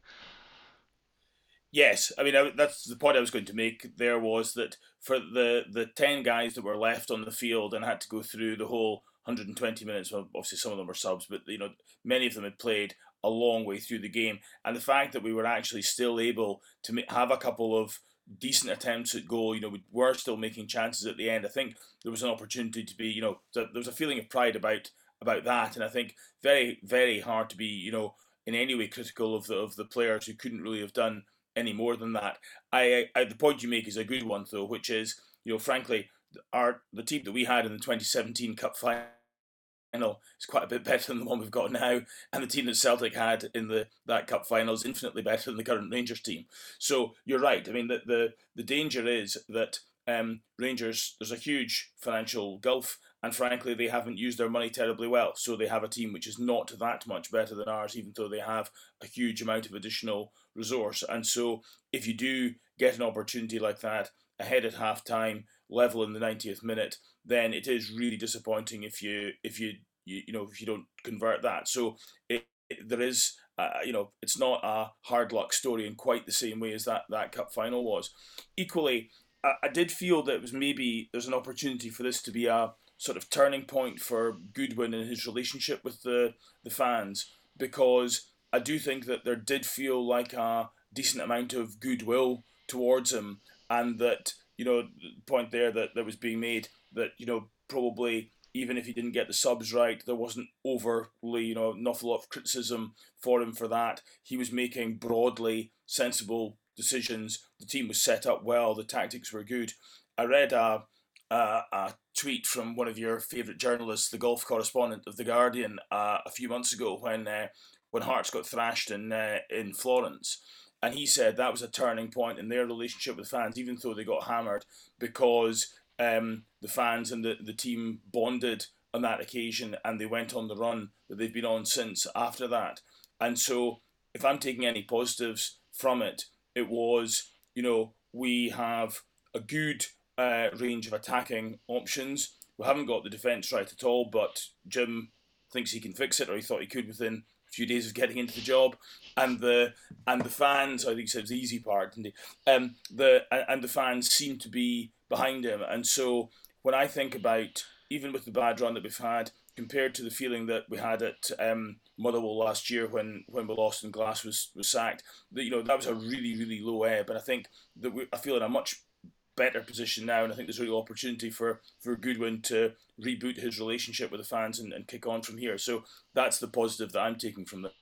Yes, I mean that's the point I was going to make. There was that for the the ten guys that were left on the field and had to go through the whole 120 minutes. Well, obviously some of them were subs, but you know many of them had played a long way through the game, and the fact that we were actually still able to have a couple of decent attempts at goal. You know, we were still making chances at the end. I think there was an opportunity to be, you know, there was a feeling of pride about about that, and I think very very hard to be, you know, in any way critical of the of the players who couldn't really have done any more than that. I, I the point you make is a good one though, which is, you know, frankly, our the team that we had in the 2017 Cup final final is quite a bit better than the one we've got now, and the team that Celtic had in the that cup final is infinitely better than the current Rangers team. So you're right. I mean, the the, the danger is that um, Rangers there's a huge financial gulf, and frankly, they haven't used their money terribly well. So they have a team which is not that much better than ours, even though they have a huge amount of additional resource. And so if you do get an opportunity like that ahead at half time, level in the 90th minute, then it is really disappointing if you if you you, you know if you don't convert that. So it, it, there is uh, you know it's not a hard luck story in quite the same way as that that cup final was. Equally, I, I did feel that it was maybe there's an opportunity for this to be a sort of turning point for Goodwin and his relationship with the the fans because I do think that there did feel like a decent amount of goodwill towards him and that you know point there that, that was being made that you know probably even if he didn't get the subs right, there wasn't overly you know an awful lot of criticism for him for that. He was making broadly sensible decisions. The team was set up well. The tactics were good. I read a a, a tweet from one of your favourite journalists, the golf correspondent of the Guardian, uh, a few months ago when uh, when Hearts got thrashed in uh, in Florence. And he said that was a turning point in their relationship with fans, even though they got hammered, because um, the fans and the, the team bonded on that occasion and they went on the run that they've been on since after that. And so, if I'm taking any positives from it, it was, you know, we have a good uh, range of attacking options. We haven't got the defence right at all, but Jim thinks he can fix it, or he thought he could within few days of getting into the job. And the and the fans, I think said the easy part, and um, the and the fans seem to be behind him. And so when I think about even with the bad run that we've had, compared to the feeling that we had at um, Motherwell last year when, when we lost and Glass was, was sacked, that you know that was a really really low ebb, and I think that we, I feel in a much better position now, and I think there's a real opportunity for for Goodwin to reboot his relationship with the fans and, and kick on from here. So that's the positive that I'm taking from this.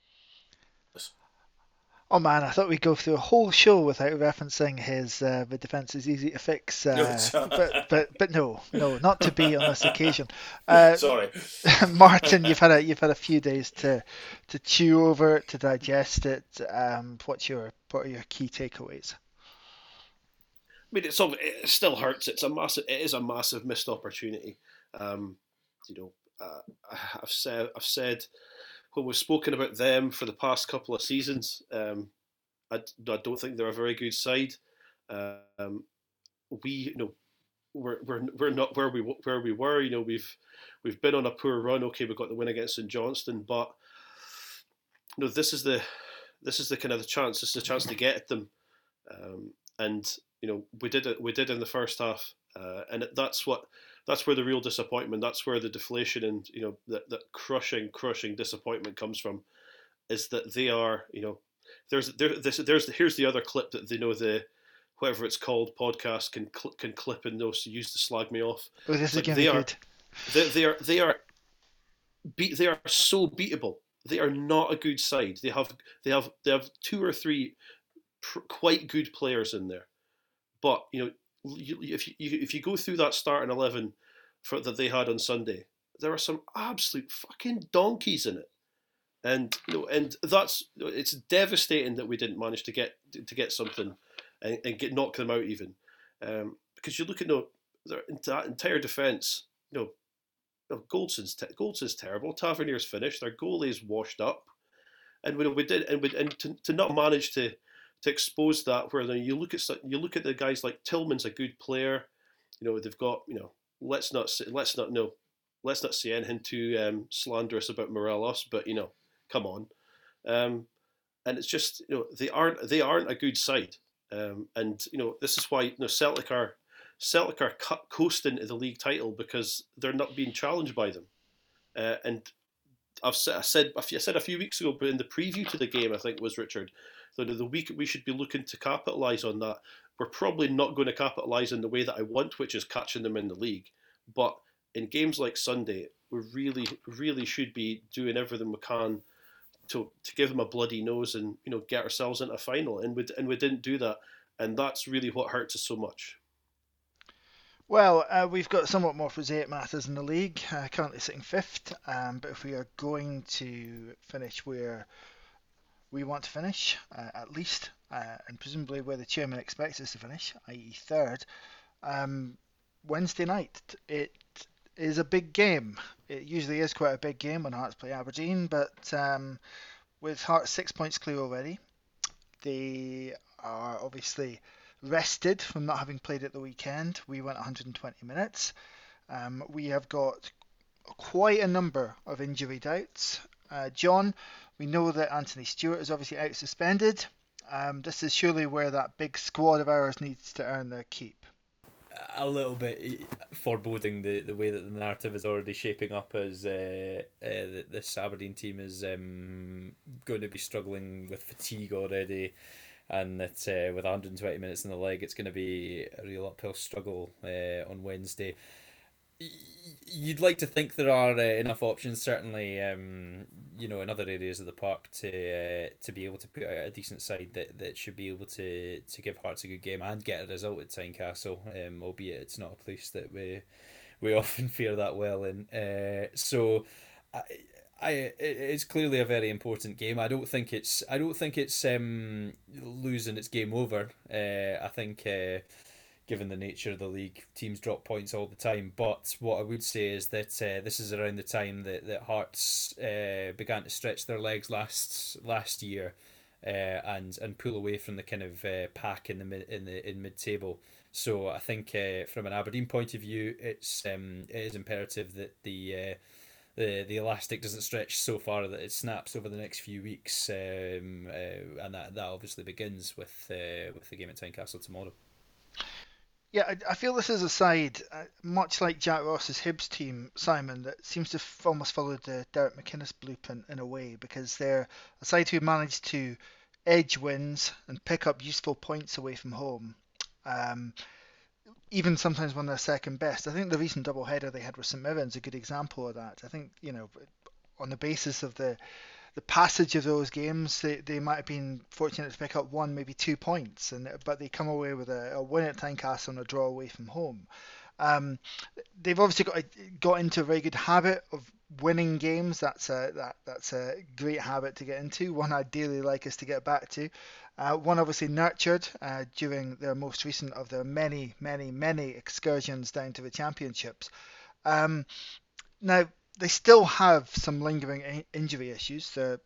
Oh man, I thought we'd go through a whole show without referencing his uh, "the defense is easy to fix," uh, but but but no, no, not to be on this occasion. Uh, Sorry, Martin, you've had a you've had a few days to to chew over it, to digest it. Um, what's your what are your key takeaways? I mean, it's it still hurts. It's a massive. It is a massive missed opportunity. Um, you know, uh, I've said I've said when we've spoken about them for the past couple of seasons, um, I, I, don't think they're a very good side. Um, we, you know, we're, we're, we're not where we where we were. You know, we've we've been on a poor run. Okay, we got the win against St Johnstone, but you know, this is the this is the kind of the chance. This is the chance to get at them, um, and you know, we did it. We did in the first half, uh, and that's what that's where the real disappointment, that's where the deflation and you know that that crushing, crushing disappointment comes from, is that they are you know there's there this there's here's the other clip that they know the whatever it's called podcast can cl- can clip and those use to slag me off. Oh, this is they are. They, they are they are beat they are so beatable. They are not a good side. They have they have they have two or three pr- quite good players in there, but you know you, if you if you go through that starting eleven for that they had on Sunday, there are some absolute fucking donkeys in it, and you know, and that's it's devastating that we didn't manage to get to get something and, and get knock them out even, um, because you look at you know, their entire defence, you know. Goldson's te- Goldson's terrible. Tavernier's finished. Their goalie's washed up, and we, we did, and we, and to, to not manage to to expose that. Where you look at you look at the guys like Tillman's a good player. You know they've got you know let's not say, let's not no let's not say anything too um, slanderous about Morelos, but you know come on, um, and it's just you know they aren't they aren't a good side, um, and you know this is why you know Celtic are Celtic are coasting to the league title because they're not being challenged by them, uh, and I've said, I said I said a few weeks ago, but in the preview to the game, I think was Richard, the, the week we should be looking to capitalise on that. We're probably not going to capitalise in the way that I want, which is catching them in the league. But in games like Sunday, we really, really should be doing everything we can to to give them a bloody nose and you know get ourselves into a final. And we and we didn't do that, and that's really what hurts us so much. Well, uh, we've got somewhat more prosaic matters in the league, uh, currently sitting fifth. Um, but if we are going to finish where we want to finish, uh, at least, uh, and presumably where the chairman expects us to finish, i.e., third, um, Wednesday night, it is a big game. It usually is quite a big game when Hearts play Aberdeen, but um, with Hearts six points clear already, they are obviously rested from not having played at the weekend. We went 120 minutes. Um, we have got quite a number of injury doubts. Uh, John, we know that Anthony Stewart is obviously out suspended. Um, this is surely where that big squad of ours needs to earn their keep. A little bit foreboding the, the way that the narrative is already shaping up as uh, uh, this Aberdeen team is um, going to be struggling with fatigue already and that uh, with 120 minutes in the leg, it's going to be a real uphill struggle uh, on Wednesday. You'd like to think there are uh, enough options, certainly, um, you know, in other areas of the park to uh, to be able to put out a decent side that, that should be able to, to give Hearts a good game and get a result at Tynecastle, um, albeit it's not a place that we we often fear that well in. Uh, so, I, I it's clearly a very important game. I don't think it's I don't think it's um, losing its game over. Uh, I think uh, given the nature of the league, teams drop points all the time. But what I would say is that uh, this is around the time that, that Hearts uh, began to stretch their legs last last year, uh, and and pull away from the kind of uh, pack in the mid in the in mid table. So I think uh, from an Aberdeen point of view, it's um, it is imperative that the uh, the the elastic doesn't stretch so far that it snaps over the next few weeks, um, uh, and that that obviously begins with uh, with the game at Tynecastle tomorrow. Yeah, I, feel this is a side, uh, much like Jack Ross's Hibs team, Simon, that seems to f- almost follow the Derek McInnes blueprint in a way, because they're a side who managed to edge wins and pick up useful points away from home. Um, even sometimes when they're second best. I think the recent double header they had with St Mirren's a good example of that. I think you know, on the basis of the the passage of those games, they, they might have been fortunate to pick up one, maybe two points, and but they come away with a, a win at Tynecastle and a draw away from home. Um, they've obviously got got into a very good habit of winning games. That's a that that's a great habit to get into. One I'd dearly like us to get back to. Uh, one obviously nurtured uh, during their most recent of their many, many, many excursions down to the championships. Um, now they still have some lingering injury issues. They're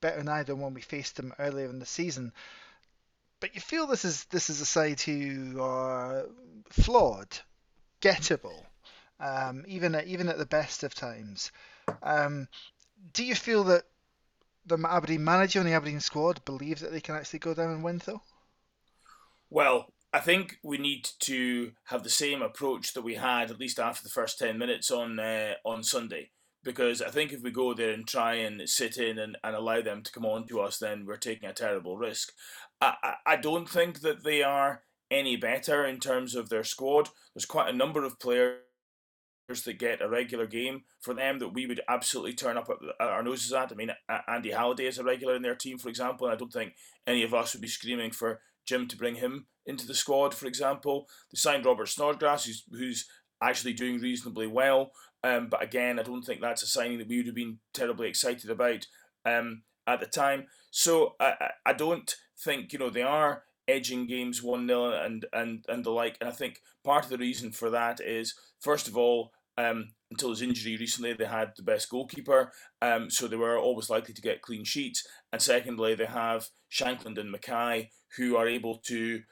better now than when we faced them earlier in the season. But you feel this is this is a side who are flawed, gettable, um, even at, even at the best of times. Um, do you feel that the Aberdeen manager and the Aberdeen squad believe that they can actually go down and win, though? Well, I think we need to have the same approach that we had at least after the first ten minutes on uh, on Sunday, because I think if we go there and try and sit in and, and allow them to come on to us, then we're taking a terrible risk. I, I, I don't think that they are any better in terms of their squad. There's quite a number of players that get a regular game for them that we would absolutely turn up our noses at. I mean, Andy Halliday is a regular in their team, for example, and I don't think any of us would be screaming for Jim to bring him into the squad, for example. They signed Robert Snodgrass, who's, who's actually doing reasonably well. Um, but again, I don't think that's a signing that we would have been terribly excited about um, at the time. So I, I don't think, you know, they are edging games 1 0 and, and, and the like. And I think part of the reason for that is, first of all, um, until his injury recently, they had the best goalkeeper, um, so they were always likely to get clean sheets. And secondly, they have Shankland and Mackay, who are able to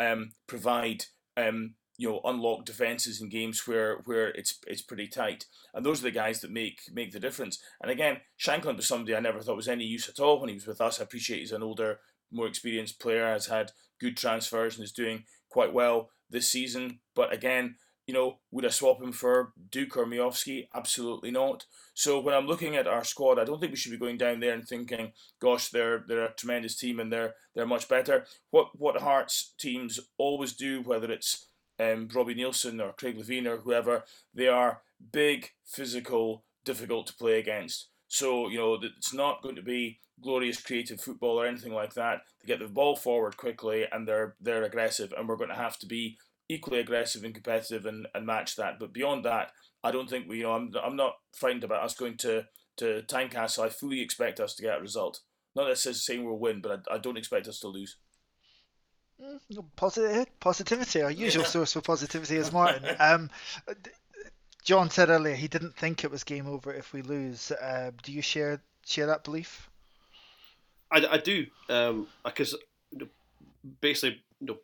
um, provide um, you know unlock defenses in games where where it's it's pretty tight. And those are the guys that make make the difference. And again, Shankland was somebody I never thought was any use at all when he was with us. I appreciate he's an older, more experienced player, has had good transfers and is doing quite well this season. But again, You know, would I swap him for Duk or Miovski? Absolutely not. So when I'm looking at our squad, I don't think we should be going down there and thinking, "Gosh, they're they're a tremendous team and they're they're much better." What what Hearts teams always do, whether it's um, Robbie Neilson or Craig Levein or whoever, they are big, physical, difficult to play against. So you know it's not going to be glorious creative football or anything like that. They get the ball forward quickly and they're they're aggressive, and we're going to have to be equally aggressive and competitive and, and match that. But beyond that, I don't think we. You know, I'm I'm not frightened about us going to to Tynecastle. I fully expect us to get a result. Not necessarily saying we'll win, but I, I don't expect us to lose. Mm, positive positivity, our usual yeah. source for positivity is Martin. Um, John said earlier he didn't think it was game over if we lose. Uh, do you share share that belief? I, I do, because um, basically, you know,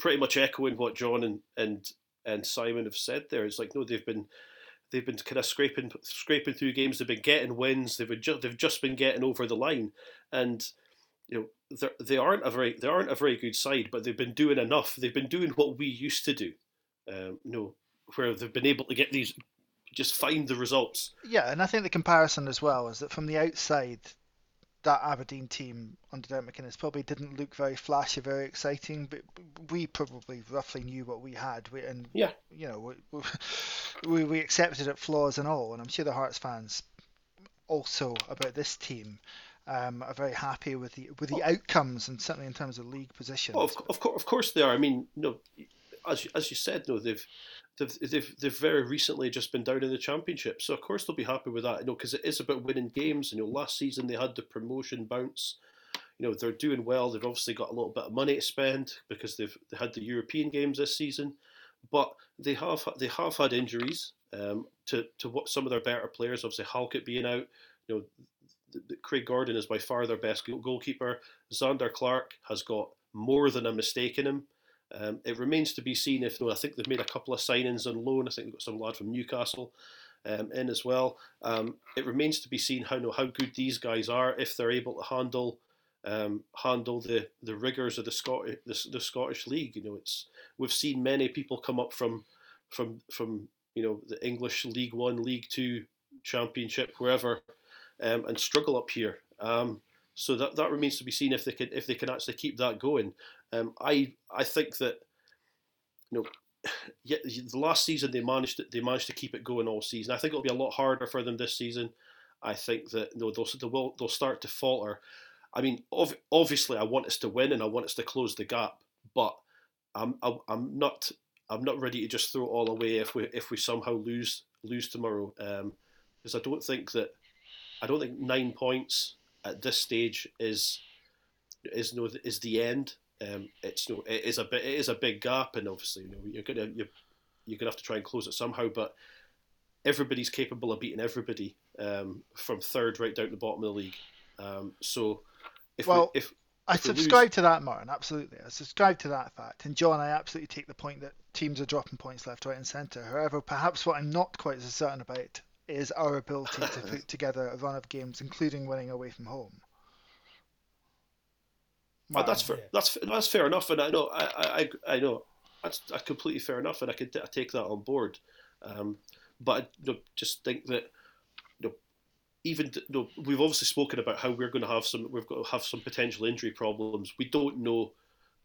pretty much echoing what John and, and and Simon have said there. It's like no, they've been they've been kind of scraping scraping through games. They've been getting wins. They've been ju- they've just been getting over the line, and you know they aren't a very they aren't a very good side, but they've been doing enough. They've been doing what we used to do. Um, you know, where they've been able to get these just find the results. Yeah, and I think the comparison as well is that from the outside, that Aberdeen team under Derek McInnes probably didn't look very flashy, very exciting, but we probably roughly knew what we had. We, and yeah, you know, we, we, we accepted it, flaws and all. And I'm sure the Hearts fans also about this team um, are very happy with the with the outcomes and certainly in terms of league position. of, of, course, of course they are. I mean, no, as as you said, no, they've they've, they've, they've very recently just been down in the championship. So of course they'll be happy with that, you know, because it is about winning games. You know, last season they had the promotion bounce. You know, they're doing well. They've obviously got a little bit of money to spend because they've they had the European games this season, but they have they have had injuries um, to to what some of their better players. Obviously, Halkett being out. You know, Craig Gordon is by far their best goalkeeper. Zander Clark has got more than a mistake in him. Um, it remains to be seen if, though, I think they've made a couple of signings on loan. I think they've got some lad from Newcastle um, in as well. Um, it remains to be seen how how good these guys are if they're able to handle um, handle the, the rigors of the Scottish the, the, Scottish league. You know, it's we've seen many people come up from from from you know the English League One, League Two, Championship, wherever, um, and struggle up here. Um, so that, that remains to be seen if they can if they can actually keep that going. Um, I I think that you know. Yeah, the last season they managed to, they managed to keep it going all season. I think it'll be a lot harder for them this season. I think that you know, they'll they will they'll start to falter. I mean, ov- obviously, I want us to win and I want us to close the gap, but I'm I'm not I'm not ready to just throw it all away if we if we somehow lose lose tomorrow. Um, because I don't think that I don't think nine points at this stage is is no is the end. Um, it's no it is a bit it is a big gap, and obviously you know you're gonna you're, you're gonna have to try and close it somehow. But everybody's capable of beating everybody um, from third right down to the bottom of the league. Um, so if well, we, if I subscribe lose... to that, Martin. Absolutely, I subscribe to that fact. And John, I absolutely take the point that teams are dropping points left, right, and centre. However, perhaps what I'm not quite as certain about is our ability to put together a run of games, including winning away from home. But that's fair. That's that's fair enough, and I know I I, I know that's, completely fair enough, and I could I take that on board. Um, but I you know, just think that you know, even you know, we've obviously spoken about how we're going to have some we've got to have some potential injury problems. We don't know.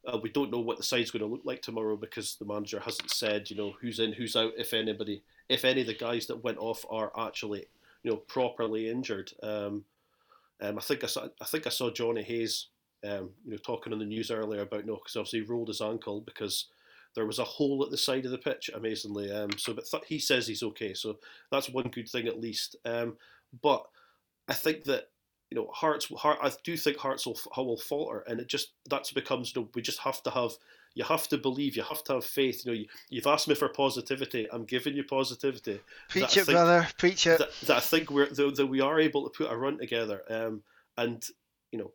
Uh, we don't know what the side's going to look like tomorrow because the manager hasn't said, you know, who's in, who's out, if anybody if any of the guys that went off are actually you know properly injured. Um, um, I think I saw I think I saw Johnny Hayes um, you know talking on the news earlier about no because obviously he rolled his ankle because there was a hole at the side of the pitch amazingly. Um, so but th- he says he's okay, so that's one good thing at least. Um, but I think that you know Hearts, Heart, I do think Hearts will, will falter, and it just that becomes you know we just have to have you have to believe, you have to have faith. You know, you, have asked me for positivity. I'm giving you positivity. Preach it, think, brother. Preach it. That, that, I think we're that, that, we are able to put a run together. Um, and you know,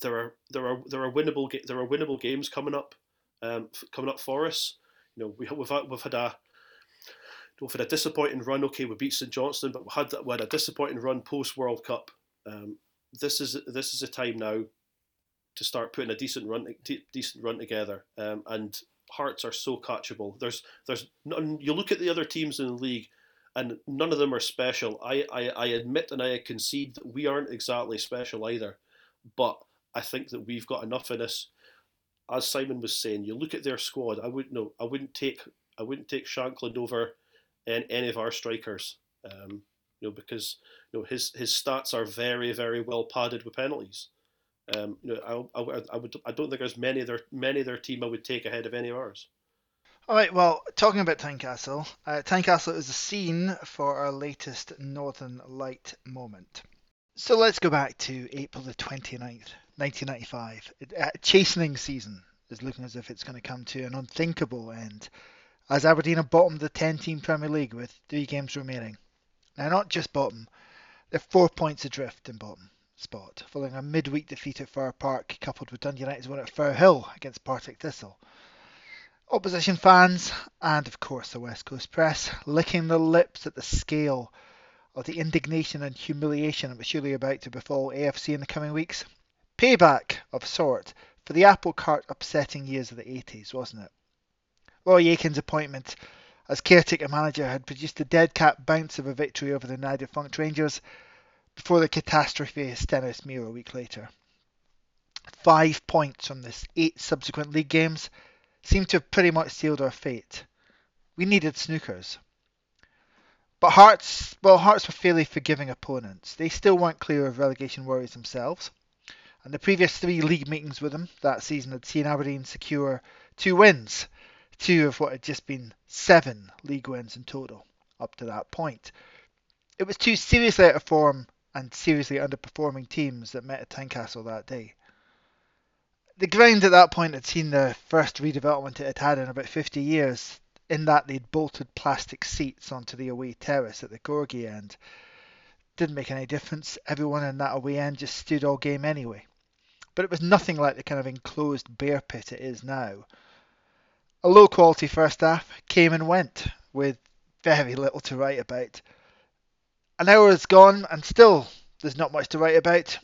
there are there are there are winnable there are winnable games coming up, um, coming up for us. You know, we, we've had, we've had a we've had a disappointing run. Okay, we beat St Johnstone, but we had we had a disappointing run post World Cup. Um, this is this is a time now to start putting a decent run decent run together. Um, and Hearts are so catchable. There's there's none, you look at the other teams in the league, and none of them are special. I, I, I admit and I concede that we aren't exactly special either, but I think that we've got enough in us. As Simon was saying, you look at their squad. I wouldn't know. I wouldn't take I wouldn't take Shankland over any, any of our strikers. Um, you know because you know his his stats are very very well padded with penalties. Um, you know, I, I, I would I don't think there's many of their many of their team I would take ahead of any of ours. All right, well, talking about Tynecastle, uh, Tynecastle is the scene for our latest Northern Light moment. So let's go back to April the 29th, 1995. Uh, chastening season is looking as if it's going to come to an unthinkable end, as Aberdeen are bottom of the 10 team Premier League with three games remaining. Now, not just bottom, they're four points adrift in bottom spot, following a midweek defeat at Fir Park, coupled with Dundee United's win at Firhill against Partick Thistle. Opposition fans, and of course the West Coast press, licking their lips at the scale of the indignation and humiliation that was surely about to befall AFC in the coming weeks. Payback of sort for the apple cart upsetting years of the 80s, wasn't it? Roy Aitken's appointment as caretaker manager had produced a dead cat bounce of a victory over the now defunct Rangers before the catastrophe of Stenhousemuir a week later. Five points from this eight subsequent league games seemed to have pretty much sealed our fate. We needed snookers. But Hearts, well, Hearts were fairly forgiving opponents. They still weren't clear of relegation worries themselves. And the previous three league meetings with them that season had seen Aberdeen secure two wins, two of what had just been seven league wins in total up to that point. It was two seriously out of form and seriously underperforming teams that met at Tynecastle that day. The ground at that point had seen the first redevelopment it had had in about 50 years, in that they'd bolted plastic seats onto the away terrace at the Gorgie end. Didn't make any difference, everyone in that away end just stood all game anyway. But it was nothing like the kind of enclosed bear pit it is now. A low quality first half came and went, with very little to write about. An hour has gone, and still there's not much to write about.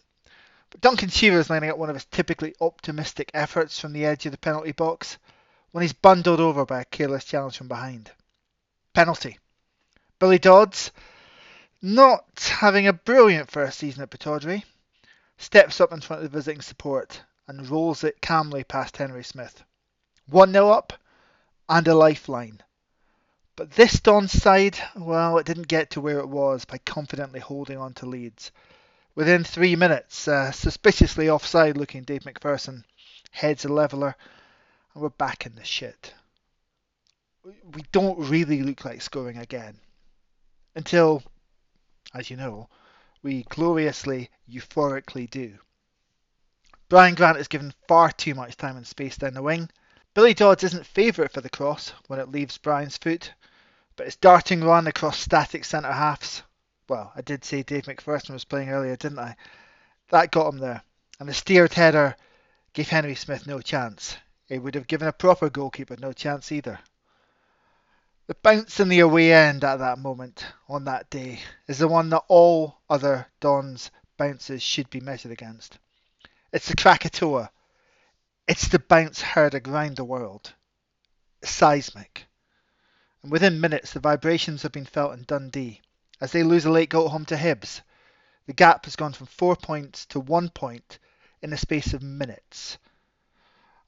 But Duncan Shearer is lining up one of his typically optimistic efforts from the edge of the penalty box when he's bundled over by a careless challenge from behind. Penalty. Billy Dodds, not having a brilliant first season at Pittodrie, steps up in front of the visiting support and rolls it calmly past Henry Smith. 1 0 up and a lifeline. But this Don's side, well, it didn't get to where it was by confidently holding on to leads. Within three minutes, uh, suspiciously offside looking Dave McPherson heads a leveller, and we're back in the shit. We don't really look like scoring again. Until, as you know, we gloriously, euphorically do. Brian Grant is given far too much time and space down the wing. Billy Dodds isn't favourite for the cross when it leaves Brian's foot, but his darting run across static centre halves. Well, I did say Dave McPherson was playing earlier, didn't I? That got him there. And the steered header gave Henry Smith no chance. It would have given a proper goalkeeper no chance either. The bounce in the away end at that moment, on that day, is the one that all other Don's bounces should be measured against. It's the Krakatoa. It's the bounce heard around the world. seismic and within minutes the vibrations have been felt in Dundee as they lose a late goal home to Hibs. The gap has gone from four points to one point in the space of minutes.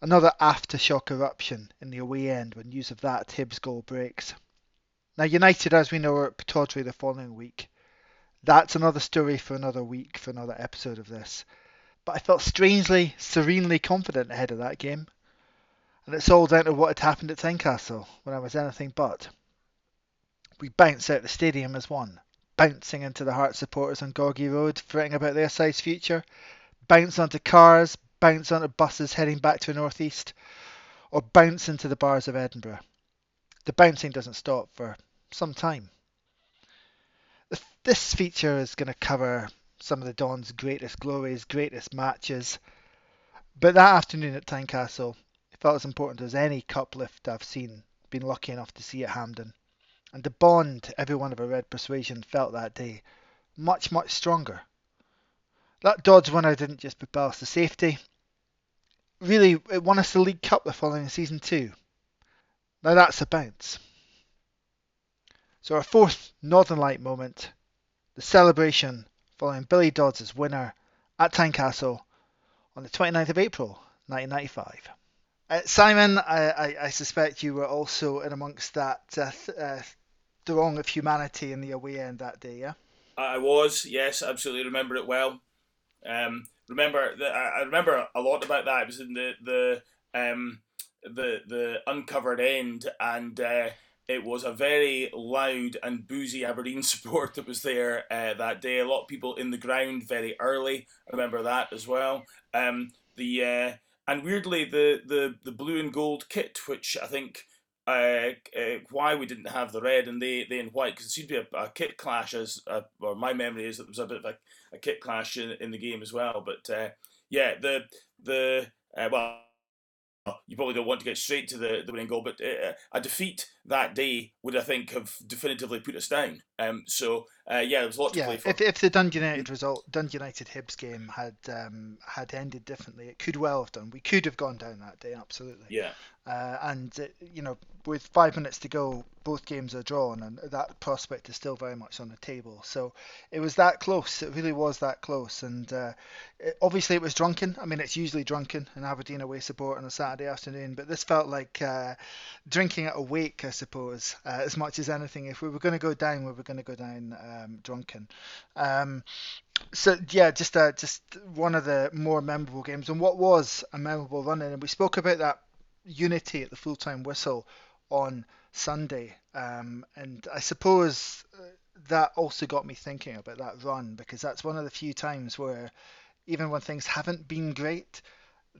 Another aftershock eruption in the away end when news of that Hibs goal breaks. Now, United, as we know, are at Pittodrie the following week. That's another story for another week, for another episode of this. But I felt strangely, serenely confident ahead of that game and it's all down to what had happened at Tynecastle when I was anything but. We bounced out the stadium as one, bouncing into the Heart supporters on Gorgie Road, fretting about their side's future, bounce onto cars, bounce onto buses heading back to the northeast, or bounce into the bars of Edinburgh. The bouncing doesn't stop for some time. This feature is going to cover some of the Don's greatest glories, greatest matches. But that afternoon at Tynecastle, felt as important as any cup lift I've seen, been lucky enough to see at Hampden. And the bond every one of a Red Persuasion felt that day, much, much stronger. That Dodds winner didn't just propel us to safety. Really, it won us the League Cup the following season too. Now that's a bounce. So our fourth Northern Light moment, the celebration following Billy Dodds' winner at Tynecastle on the 29th of April 1995. Uh, Simon, I, I, I, suspect you were also in amongst that uh, th- uh, throng of humanity in the away end that day, yeah? I was, yes, absolutely remember it well. Um, remember that I remember a lot about that. It was in the the um, the the uncovered end, and uh, it was a very loud and boozy Aberdeen support that was there uh, that day. A lot of people in the ground very early. I remember that as well. Um, the uh, and weirdly the, the the blue and gold kit, which I think uh, uh, why we didn't have the red and they, they in white because it seemed to be a, a kit clash as uh, or my memory is that there was a bit of a, a kit clash in, in the game as well but uh, yeah the the uh, well you probably don't want to get straight to the, the winning goal but uh, a defeat that day would I think have definitively put us down um, so uh, yeah, there was a lot to yeah, play for. If, if the Dundee United result, Dundee United Hibs game had um, had ended differently, it could well have done. We could have gone down that day, absolutely. Yeah. Uh, and uh, you know, with five minutes to go, both games are drawn, and that prospect is still very much on the table. So it was that close. It really was that close, and uh, it, obviously it was drunken. I mean, it's usually drunken in Aberdeen away support on a Saturday afternoon, but this felt like uh, drinking at a wake, I suppose, uh, as much as anything. If we were going to go down, we were going to go down um, drunken. Um, so yeah, just uh, just one of the more memorable games, and what was a memorable run in. And we spoke about that unity at the full time whistle on Sunday, um, and I suppose uh, that also got me thinking about that run because that's one of the few times where even when things haven't been great,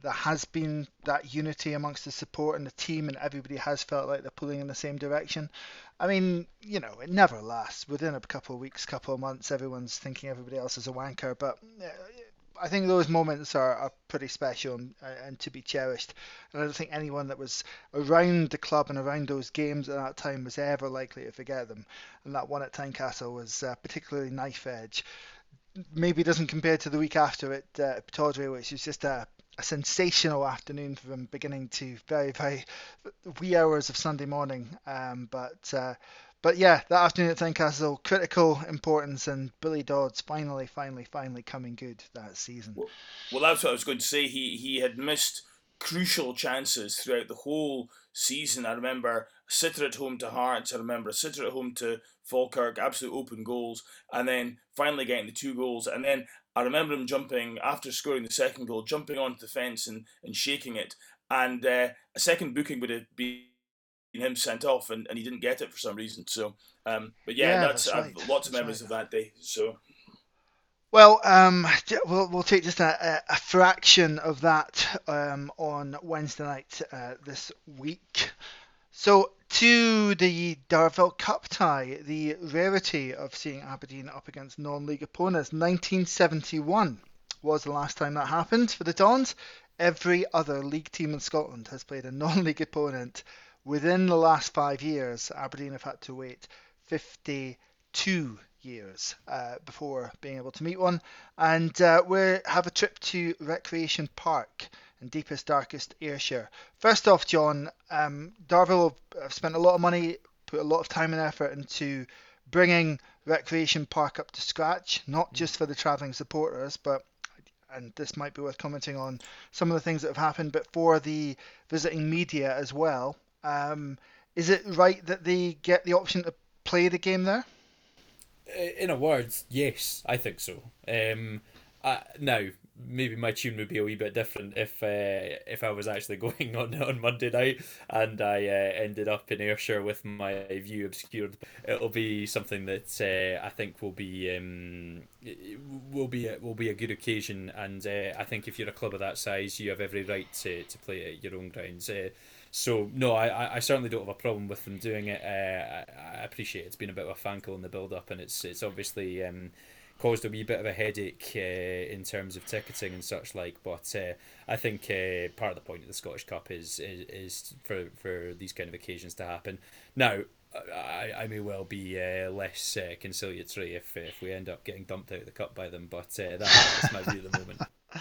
there has been that unity amongst the support and the team, and everybody has felt like they're pulling in the same direction. I mean, you know, it never lasts. Within a couple of weeks, couple of months, everyone's thinking everybody else is a wanker. But uh, I think those moments are, are pretty special and, and, to be cherished. And I don't think anyone that was around the club and around those games at that time was ever likely to forget them. And that one at Tynecastle was uh, particularly knife edge. Maybe doesn't compare to the week after at uh, which was just a a sensational afternoon from beginning to very very wee hours of Sunday morning. Um, but uh, but yeah, that afternoon at Tynecastle, critical importance, and Billy Dodds finally, finally, finally coming good that season. Well, well, that's what I was going to say. He he had missed crucial chances throughout the whole season. I remember a sitter at home to Hearts. I remember a sitter at home to Falkirk, absolute open goals, and then finally getting the two goals. And then I remember him jumping after scoring the second goal, jumping onto the fence and, and shaking it. And uh, a second booking would have been him sent off, and, and he didn't get it for some reason. So, um, but yeah, yeah that's, that's I've lots of that's memories right. of that day. So. Well, um, we'll, we'll take just a, a fraction of that um, on Wednesday night uh, this week. So, to the Darvel Cup tie, the rarity of seeing Aberdeen up against non league opponents. 1971 was the last time that happened for the Dons. Every other league team in Scotland has played a non league opponent within the last five years. Aberdeen have had to wait 52 years uh, before being able to meet one. And uh, we have a trip to Recreation Park in deepest, darkest Ayrshire. First off, John, um, Darvel have spent a lot of money, put a lot of time and effort into bringing Recreation Park up to scratch, not just for the travelling supporters, but and this might be worth commenting on some of the things that have happened, but for the visiting media as well. Um, is it right that they get the option to play the game there? In a word, yes, I think so. Um, uh, now, maybe my tune would be a wee bit different if uh, if I was actually going on on Monday night and I uh, ended up in Ayrshire with my view obscured. It'll be something that uh, I think will be um, will be a, will be a good occasion, and uh, I think if you're a club of that size, you have every right to, to play at your own grounds. Uh, so no, I, I certainly don't have a problem with them doing it. Uh, I, I appreciate it's been a bit of a fankle in the build up, and it's it's obviously. Um, caused a wee bit of a headache uh, in terms of ticketing and such like. But uh, I think uh, part of the point of the Scottish Cup is is, is for for these kind of occasions to happen. Now. I, I may well be uh, less uh, conciliatory if if we end up getting dumped out of the cup by them, but uh, that, that's my view at the moment.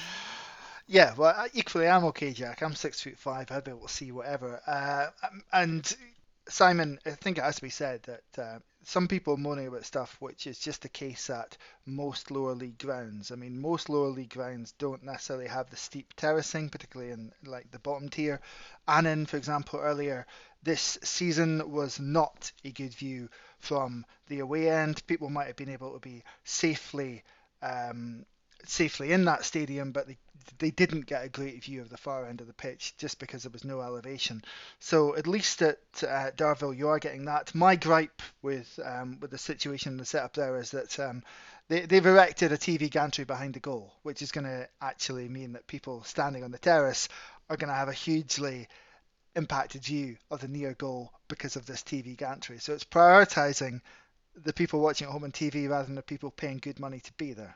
Yeah, well, equally, I'm okay, Jack. I'm six foot five. I'd be able to see whatever. Uh, and Simon, I think it has to be said that uh, some people moaning about stuff which is just the case at most lower league grounds. I mean, most lower league grounds don't necessarily have the steep terracing, particularly in like the bottom tier. Annan, for example, earlier this season was not a good view from the away end. People might have been able to be safely um, safely in that stadium, but they they didn't get a great view of the far end of the pitch just because there was no elevation. So at least at uh, Darvel you are getting that. My gripe with um, with the situation and the setup there is that um, they, they've erected a TV gantry behind the goal, which is going to actually mean that people standing on the terrace are going to have a hugely impacted view of the near goal because of this TV gantry. So it's prioritising the people watching at home on TV rather than the people paying good money to be there.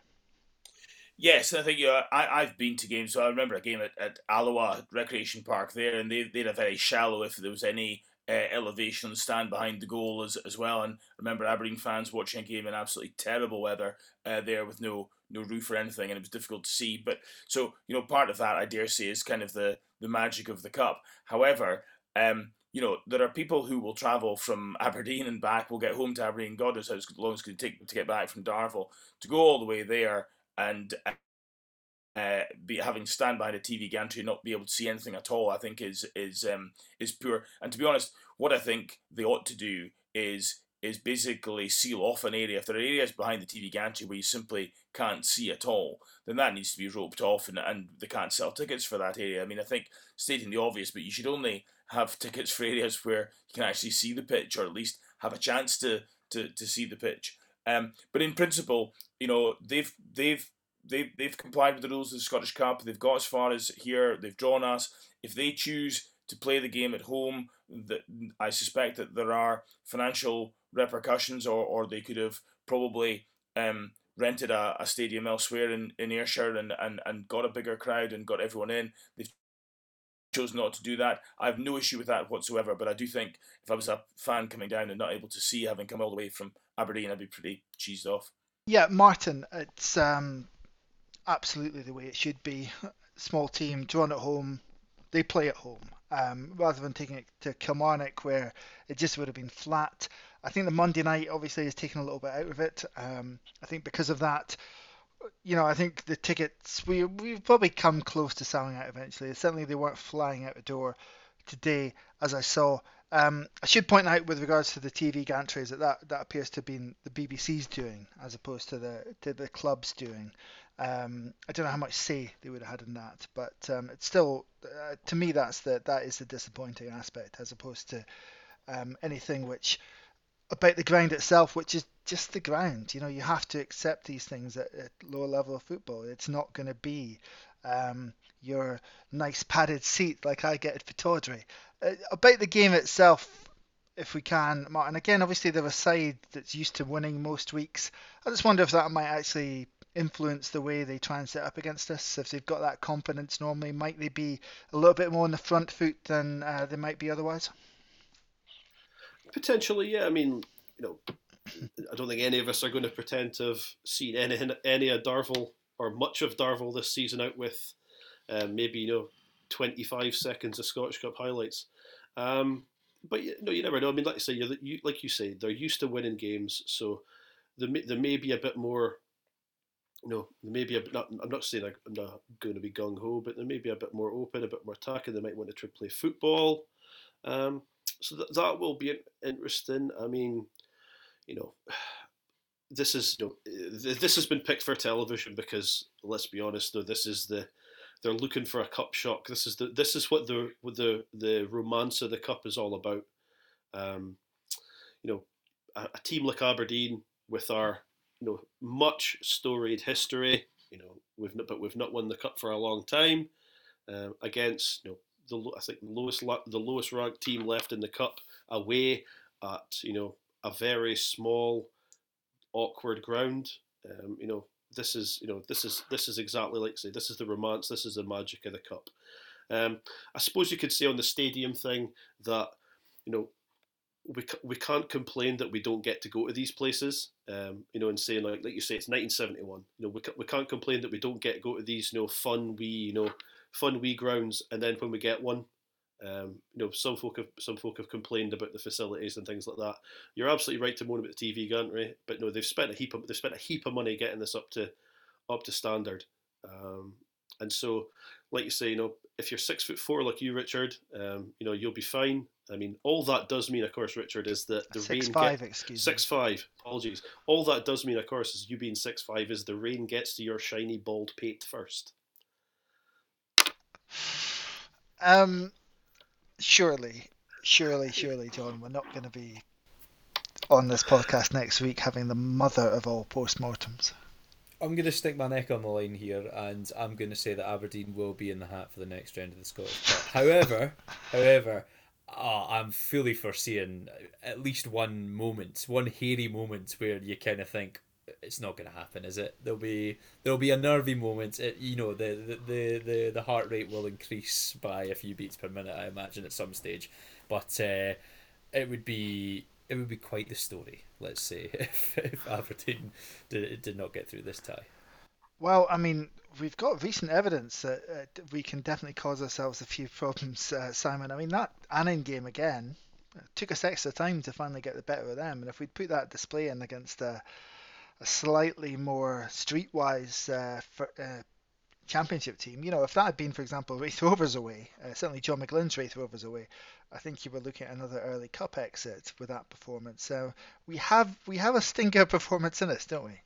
Yes, I think you know, I, I've been to games. So I remember a game at, at Alloa Recreation Park there, and they, they had a very shallow, if there was any uh, elevation stand behind the goal as, as well. And I remember Aberdeen fans watching a game in absolutely terrible weather uh, there with no no roof or anything, and it was difficult to see. But so you know, part of that I dare say is kind of the the magic of the cup. However, um, you know, there are people who will travel from Aberdeen and back, will get home to Aberdeen, God knows how long it's going to take to get back from Darvel, to go all the way there and uh, be having stand behind a TV gantry and not be able to see anything at all, I think is is um, is poor. And to be honest, what I think they ought to do is is basically seal off an area. If there are areas behind the TV gantry where you simply can't see at all, then that needs to be roped off and, and they can't sell tickets for that area. I mean, I think stating the obvious, but you should only have tickets for areas where you can actually see the pitch or at least have a chance to, to, to see the pitch. Um, but in principle, you know, they've they've they've they've complied with the rules of the Scottish Cup. They've got as far as here. They've drawn us. If they choose to play the game at home, that I suspect that there are financial repercussions, or, or they could have probably um, rented a, a stadium elsewhere in, in Ayrshire and, and, and got a bigger crowd and got everyone in. They've chose not to do that. I have no issue with that whatsoever, but I do think if I was a fan coming down and not able to see, having come all the way from Aberdeen, I'd be pretty cheesed off. Yeah, Martin, it's um, absolutely the way it should be. Small team, drawn at home, they play at home. Um, rather than taking it to Kilmarnock where it just would have been flat. I think the Monday night obviously has taken a little bit out of it. Um, I think because of that, you know, I think the tickets we we've probably come close to selling out eventually. Certainly they weren't flying out the door today as I saw. Um, I should point out with regards to the TV gantries that, that that appears to have been the BBC's doing as opposed to the to the club's doing. Um, I don't know how much say they would have had in that, but um, it's still uh, to me that's the that is the disappointing aspect as opposed to um, anything which about the ground itself, which is just the ground. You know, you have to accept these things at, at lower level of football. It's not going to be um, your nice padded seat like I get at Pittodrie. Uh, about the game itself, if we can, Martin. Again, obviously they're a side that's used to winning most weeks. I just wonder if that might actually influence the way they try and set up against us. If they've got that confidence normally, might they be a little bit more on the front foot than uh, they might be otherwise? Potentially, yeah. I mean, you know, I don't think any of us are going to pretend to have seen any any of Darvel or much of Darvel this season out with um, maybe you know 25 seconds of Scottish Cup highlights. Um, but you know, you never know. I mean, like I say, you, like you say, they're used to winning games, so there may, there may be a bit more. You know, maybe a, not, I'm not saying I'm not going to be gung ho, but there may be a bit more open, a bit more attacking. They might want to play football. Um, so that, that will be interesting. I mean, you know, this is you know, this has been picked for television because let's be honest, though, this is the they're looking for a cup shock. This is the this is what the the the romance of the cup is all about. Um, you know, a, a, team like Aberdeen with our you know much storied history. You know, we've not, but we've not won the cup for a long time. Um, against you know the I think lowest the lowest ranked team left in the cup away at you know a very small awkward ground. Um, you know, this is you know this is this is exactly like say this is the romance, this is the magic of the cup. Um, I suppose you could say on the stadium thing that you know we we can't complain that we don't get to go to these places. Um, you know, and saying like like you say, it's 1971. You know, we we can't complain that we don't get to go to these you know fun wee you know fun wee grounds, and then when we get one. Um, you know, some folk have some folk have complained about the facilities and things like that. You're absolutely right to moan about the TV gantry, but no, they've spent a heap of they've spent a heap of money getting this up to up to standard. Um, and so, like you say, you know, if you're six foot four like you, Richard, um, you know, you'll be fine. I mean, all that does mean, of course, Richard, is that the six rain five, get, excuse six me. five. Apologies. All that does mean, of course, is you being six five, is the rain gets to your shiny bald pate first. Um, surely, surely, surely, John, we're not going to be on this podcast next week having the mother of all postmortems. I'm going to stick my neck on the line here, and I'm going to say that Aberdeen will be in the hat for the next round of the Scottish Cup. however, however, uh, I'm fully foreseeing at least one moment, one hairy moment where you kind of think it's not going to happen, is it? There'll be there'll be a nervy moment. It, you know, the, the the the heart rate will increase by a few beats per minute, I imagine, at some stage. But uh, it would be it would be quite the story, let's say, if, if Aberdeen did, did not get through this tie. Well, I mean, we've got recent evidence that uh, we can definitely cause ourselves a few problems, uh, Simon. I mean, that Annan game again took us extra time to finally get the better of them, and if we'd put that display in against a, a slightly more streetwise uh, for, uh, championship team, you know, if that had been, for example, Raith Rovers away, uh, certainly John McGlynn's Raith Rovers away, I think you were looking at another early cup exit with that performance. So we have we have a stinker performance in us, don't we?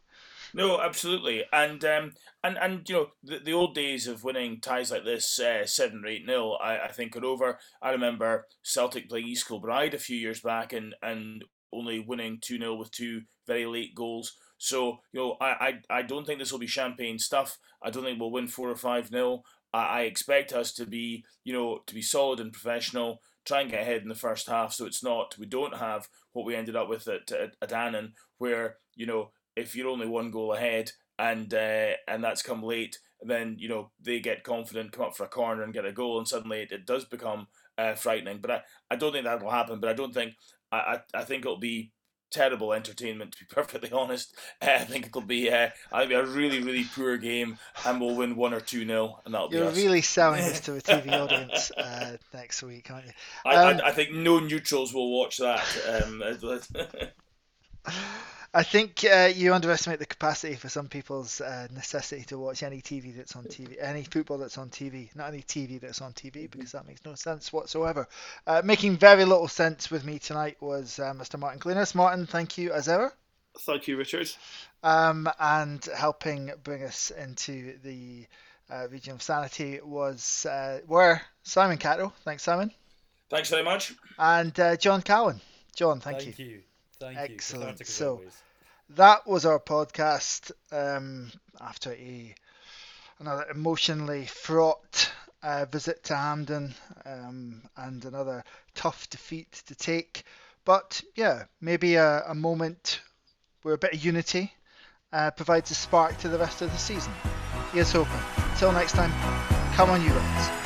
No, absolutely, and um, and and you know the, the old days of winning ties like this uh, seven or eight nil, I, I think are over. I remember Celtic playing East Kilbride a few years back and and only winning two 0 with two very late goals. So you know I, I I don't think this will be champagne stuff. I don't think we'll win four or five nil. I, I expect us to be you know to be solid and professional. Try and get ahead in the first half, so it's not we don't have what we ended up with at at, at Annan, where you know if you're only one goal ahead and uh, and that's come late, then you know they get confident, come up for a corner and get a goal, and suddenly it, it does become uh, frightening. But I, I don't think that will happen. But I don't think I, I, I think it'll be terrible entertainment to be perfectly honest. Uh, I think it'll be uh, I think be a really really poor game, and we'll win one or two nil, and that'll. You're be us. really selling this to a TV audience uh, next week, aren't you? I, Um, I, I think no neutrals will watch that. Um, I think uh, you underestimate the capacity for some people's uh, necessity to watch any TV that's on TV, any football that's on TV, not any TV that's on TV, because that makes no sense whatsoever. Uh, making very little sense with me tonight was uh, Mr. Martin Glennis. Martin, thank you as ever, Thank you, Richard. um, and helping bring us into the uh, region of sanity was uh, were Simon Catto. Thanks, Simon, Thanks very much. and uh, John Cowan. John, thank, Thank you. Thank Excellent. you. Cathartic as So- always. That was our podcast um, after a another emotionally fraught uh, visit to Hampden um, and another tough defeat to take. But yeah, maybe a, a moment where a bit of unity uh, provides a spark to the rest of the season. Here's hoping. Till next time, come on you guys.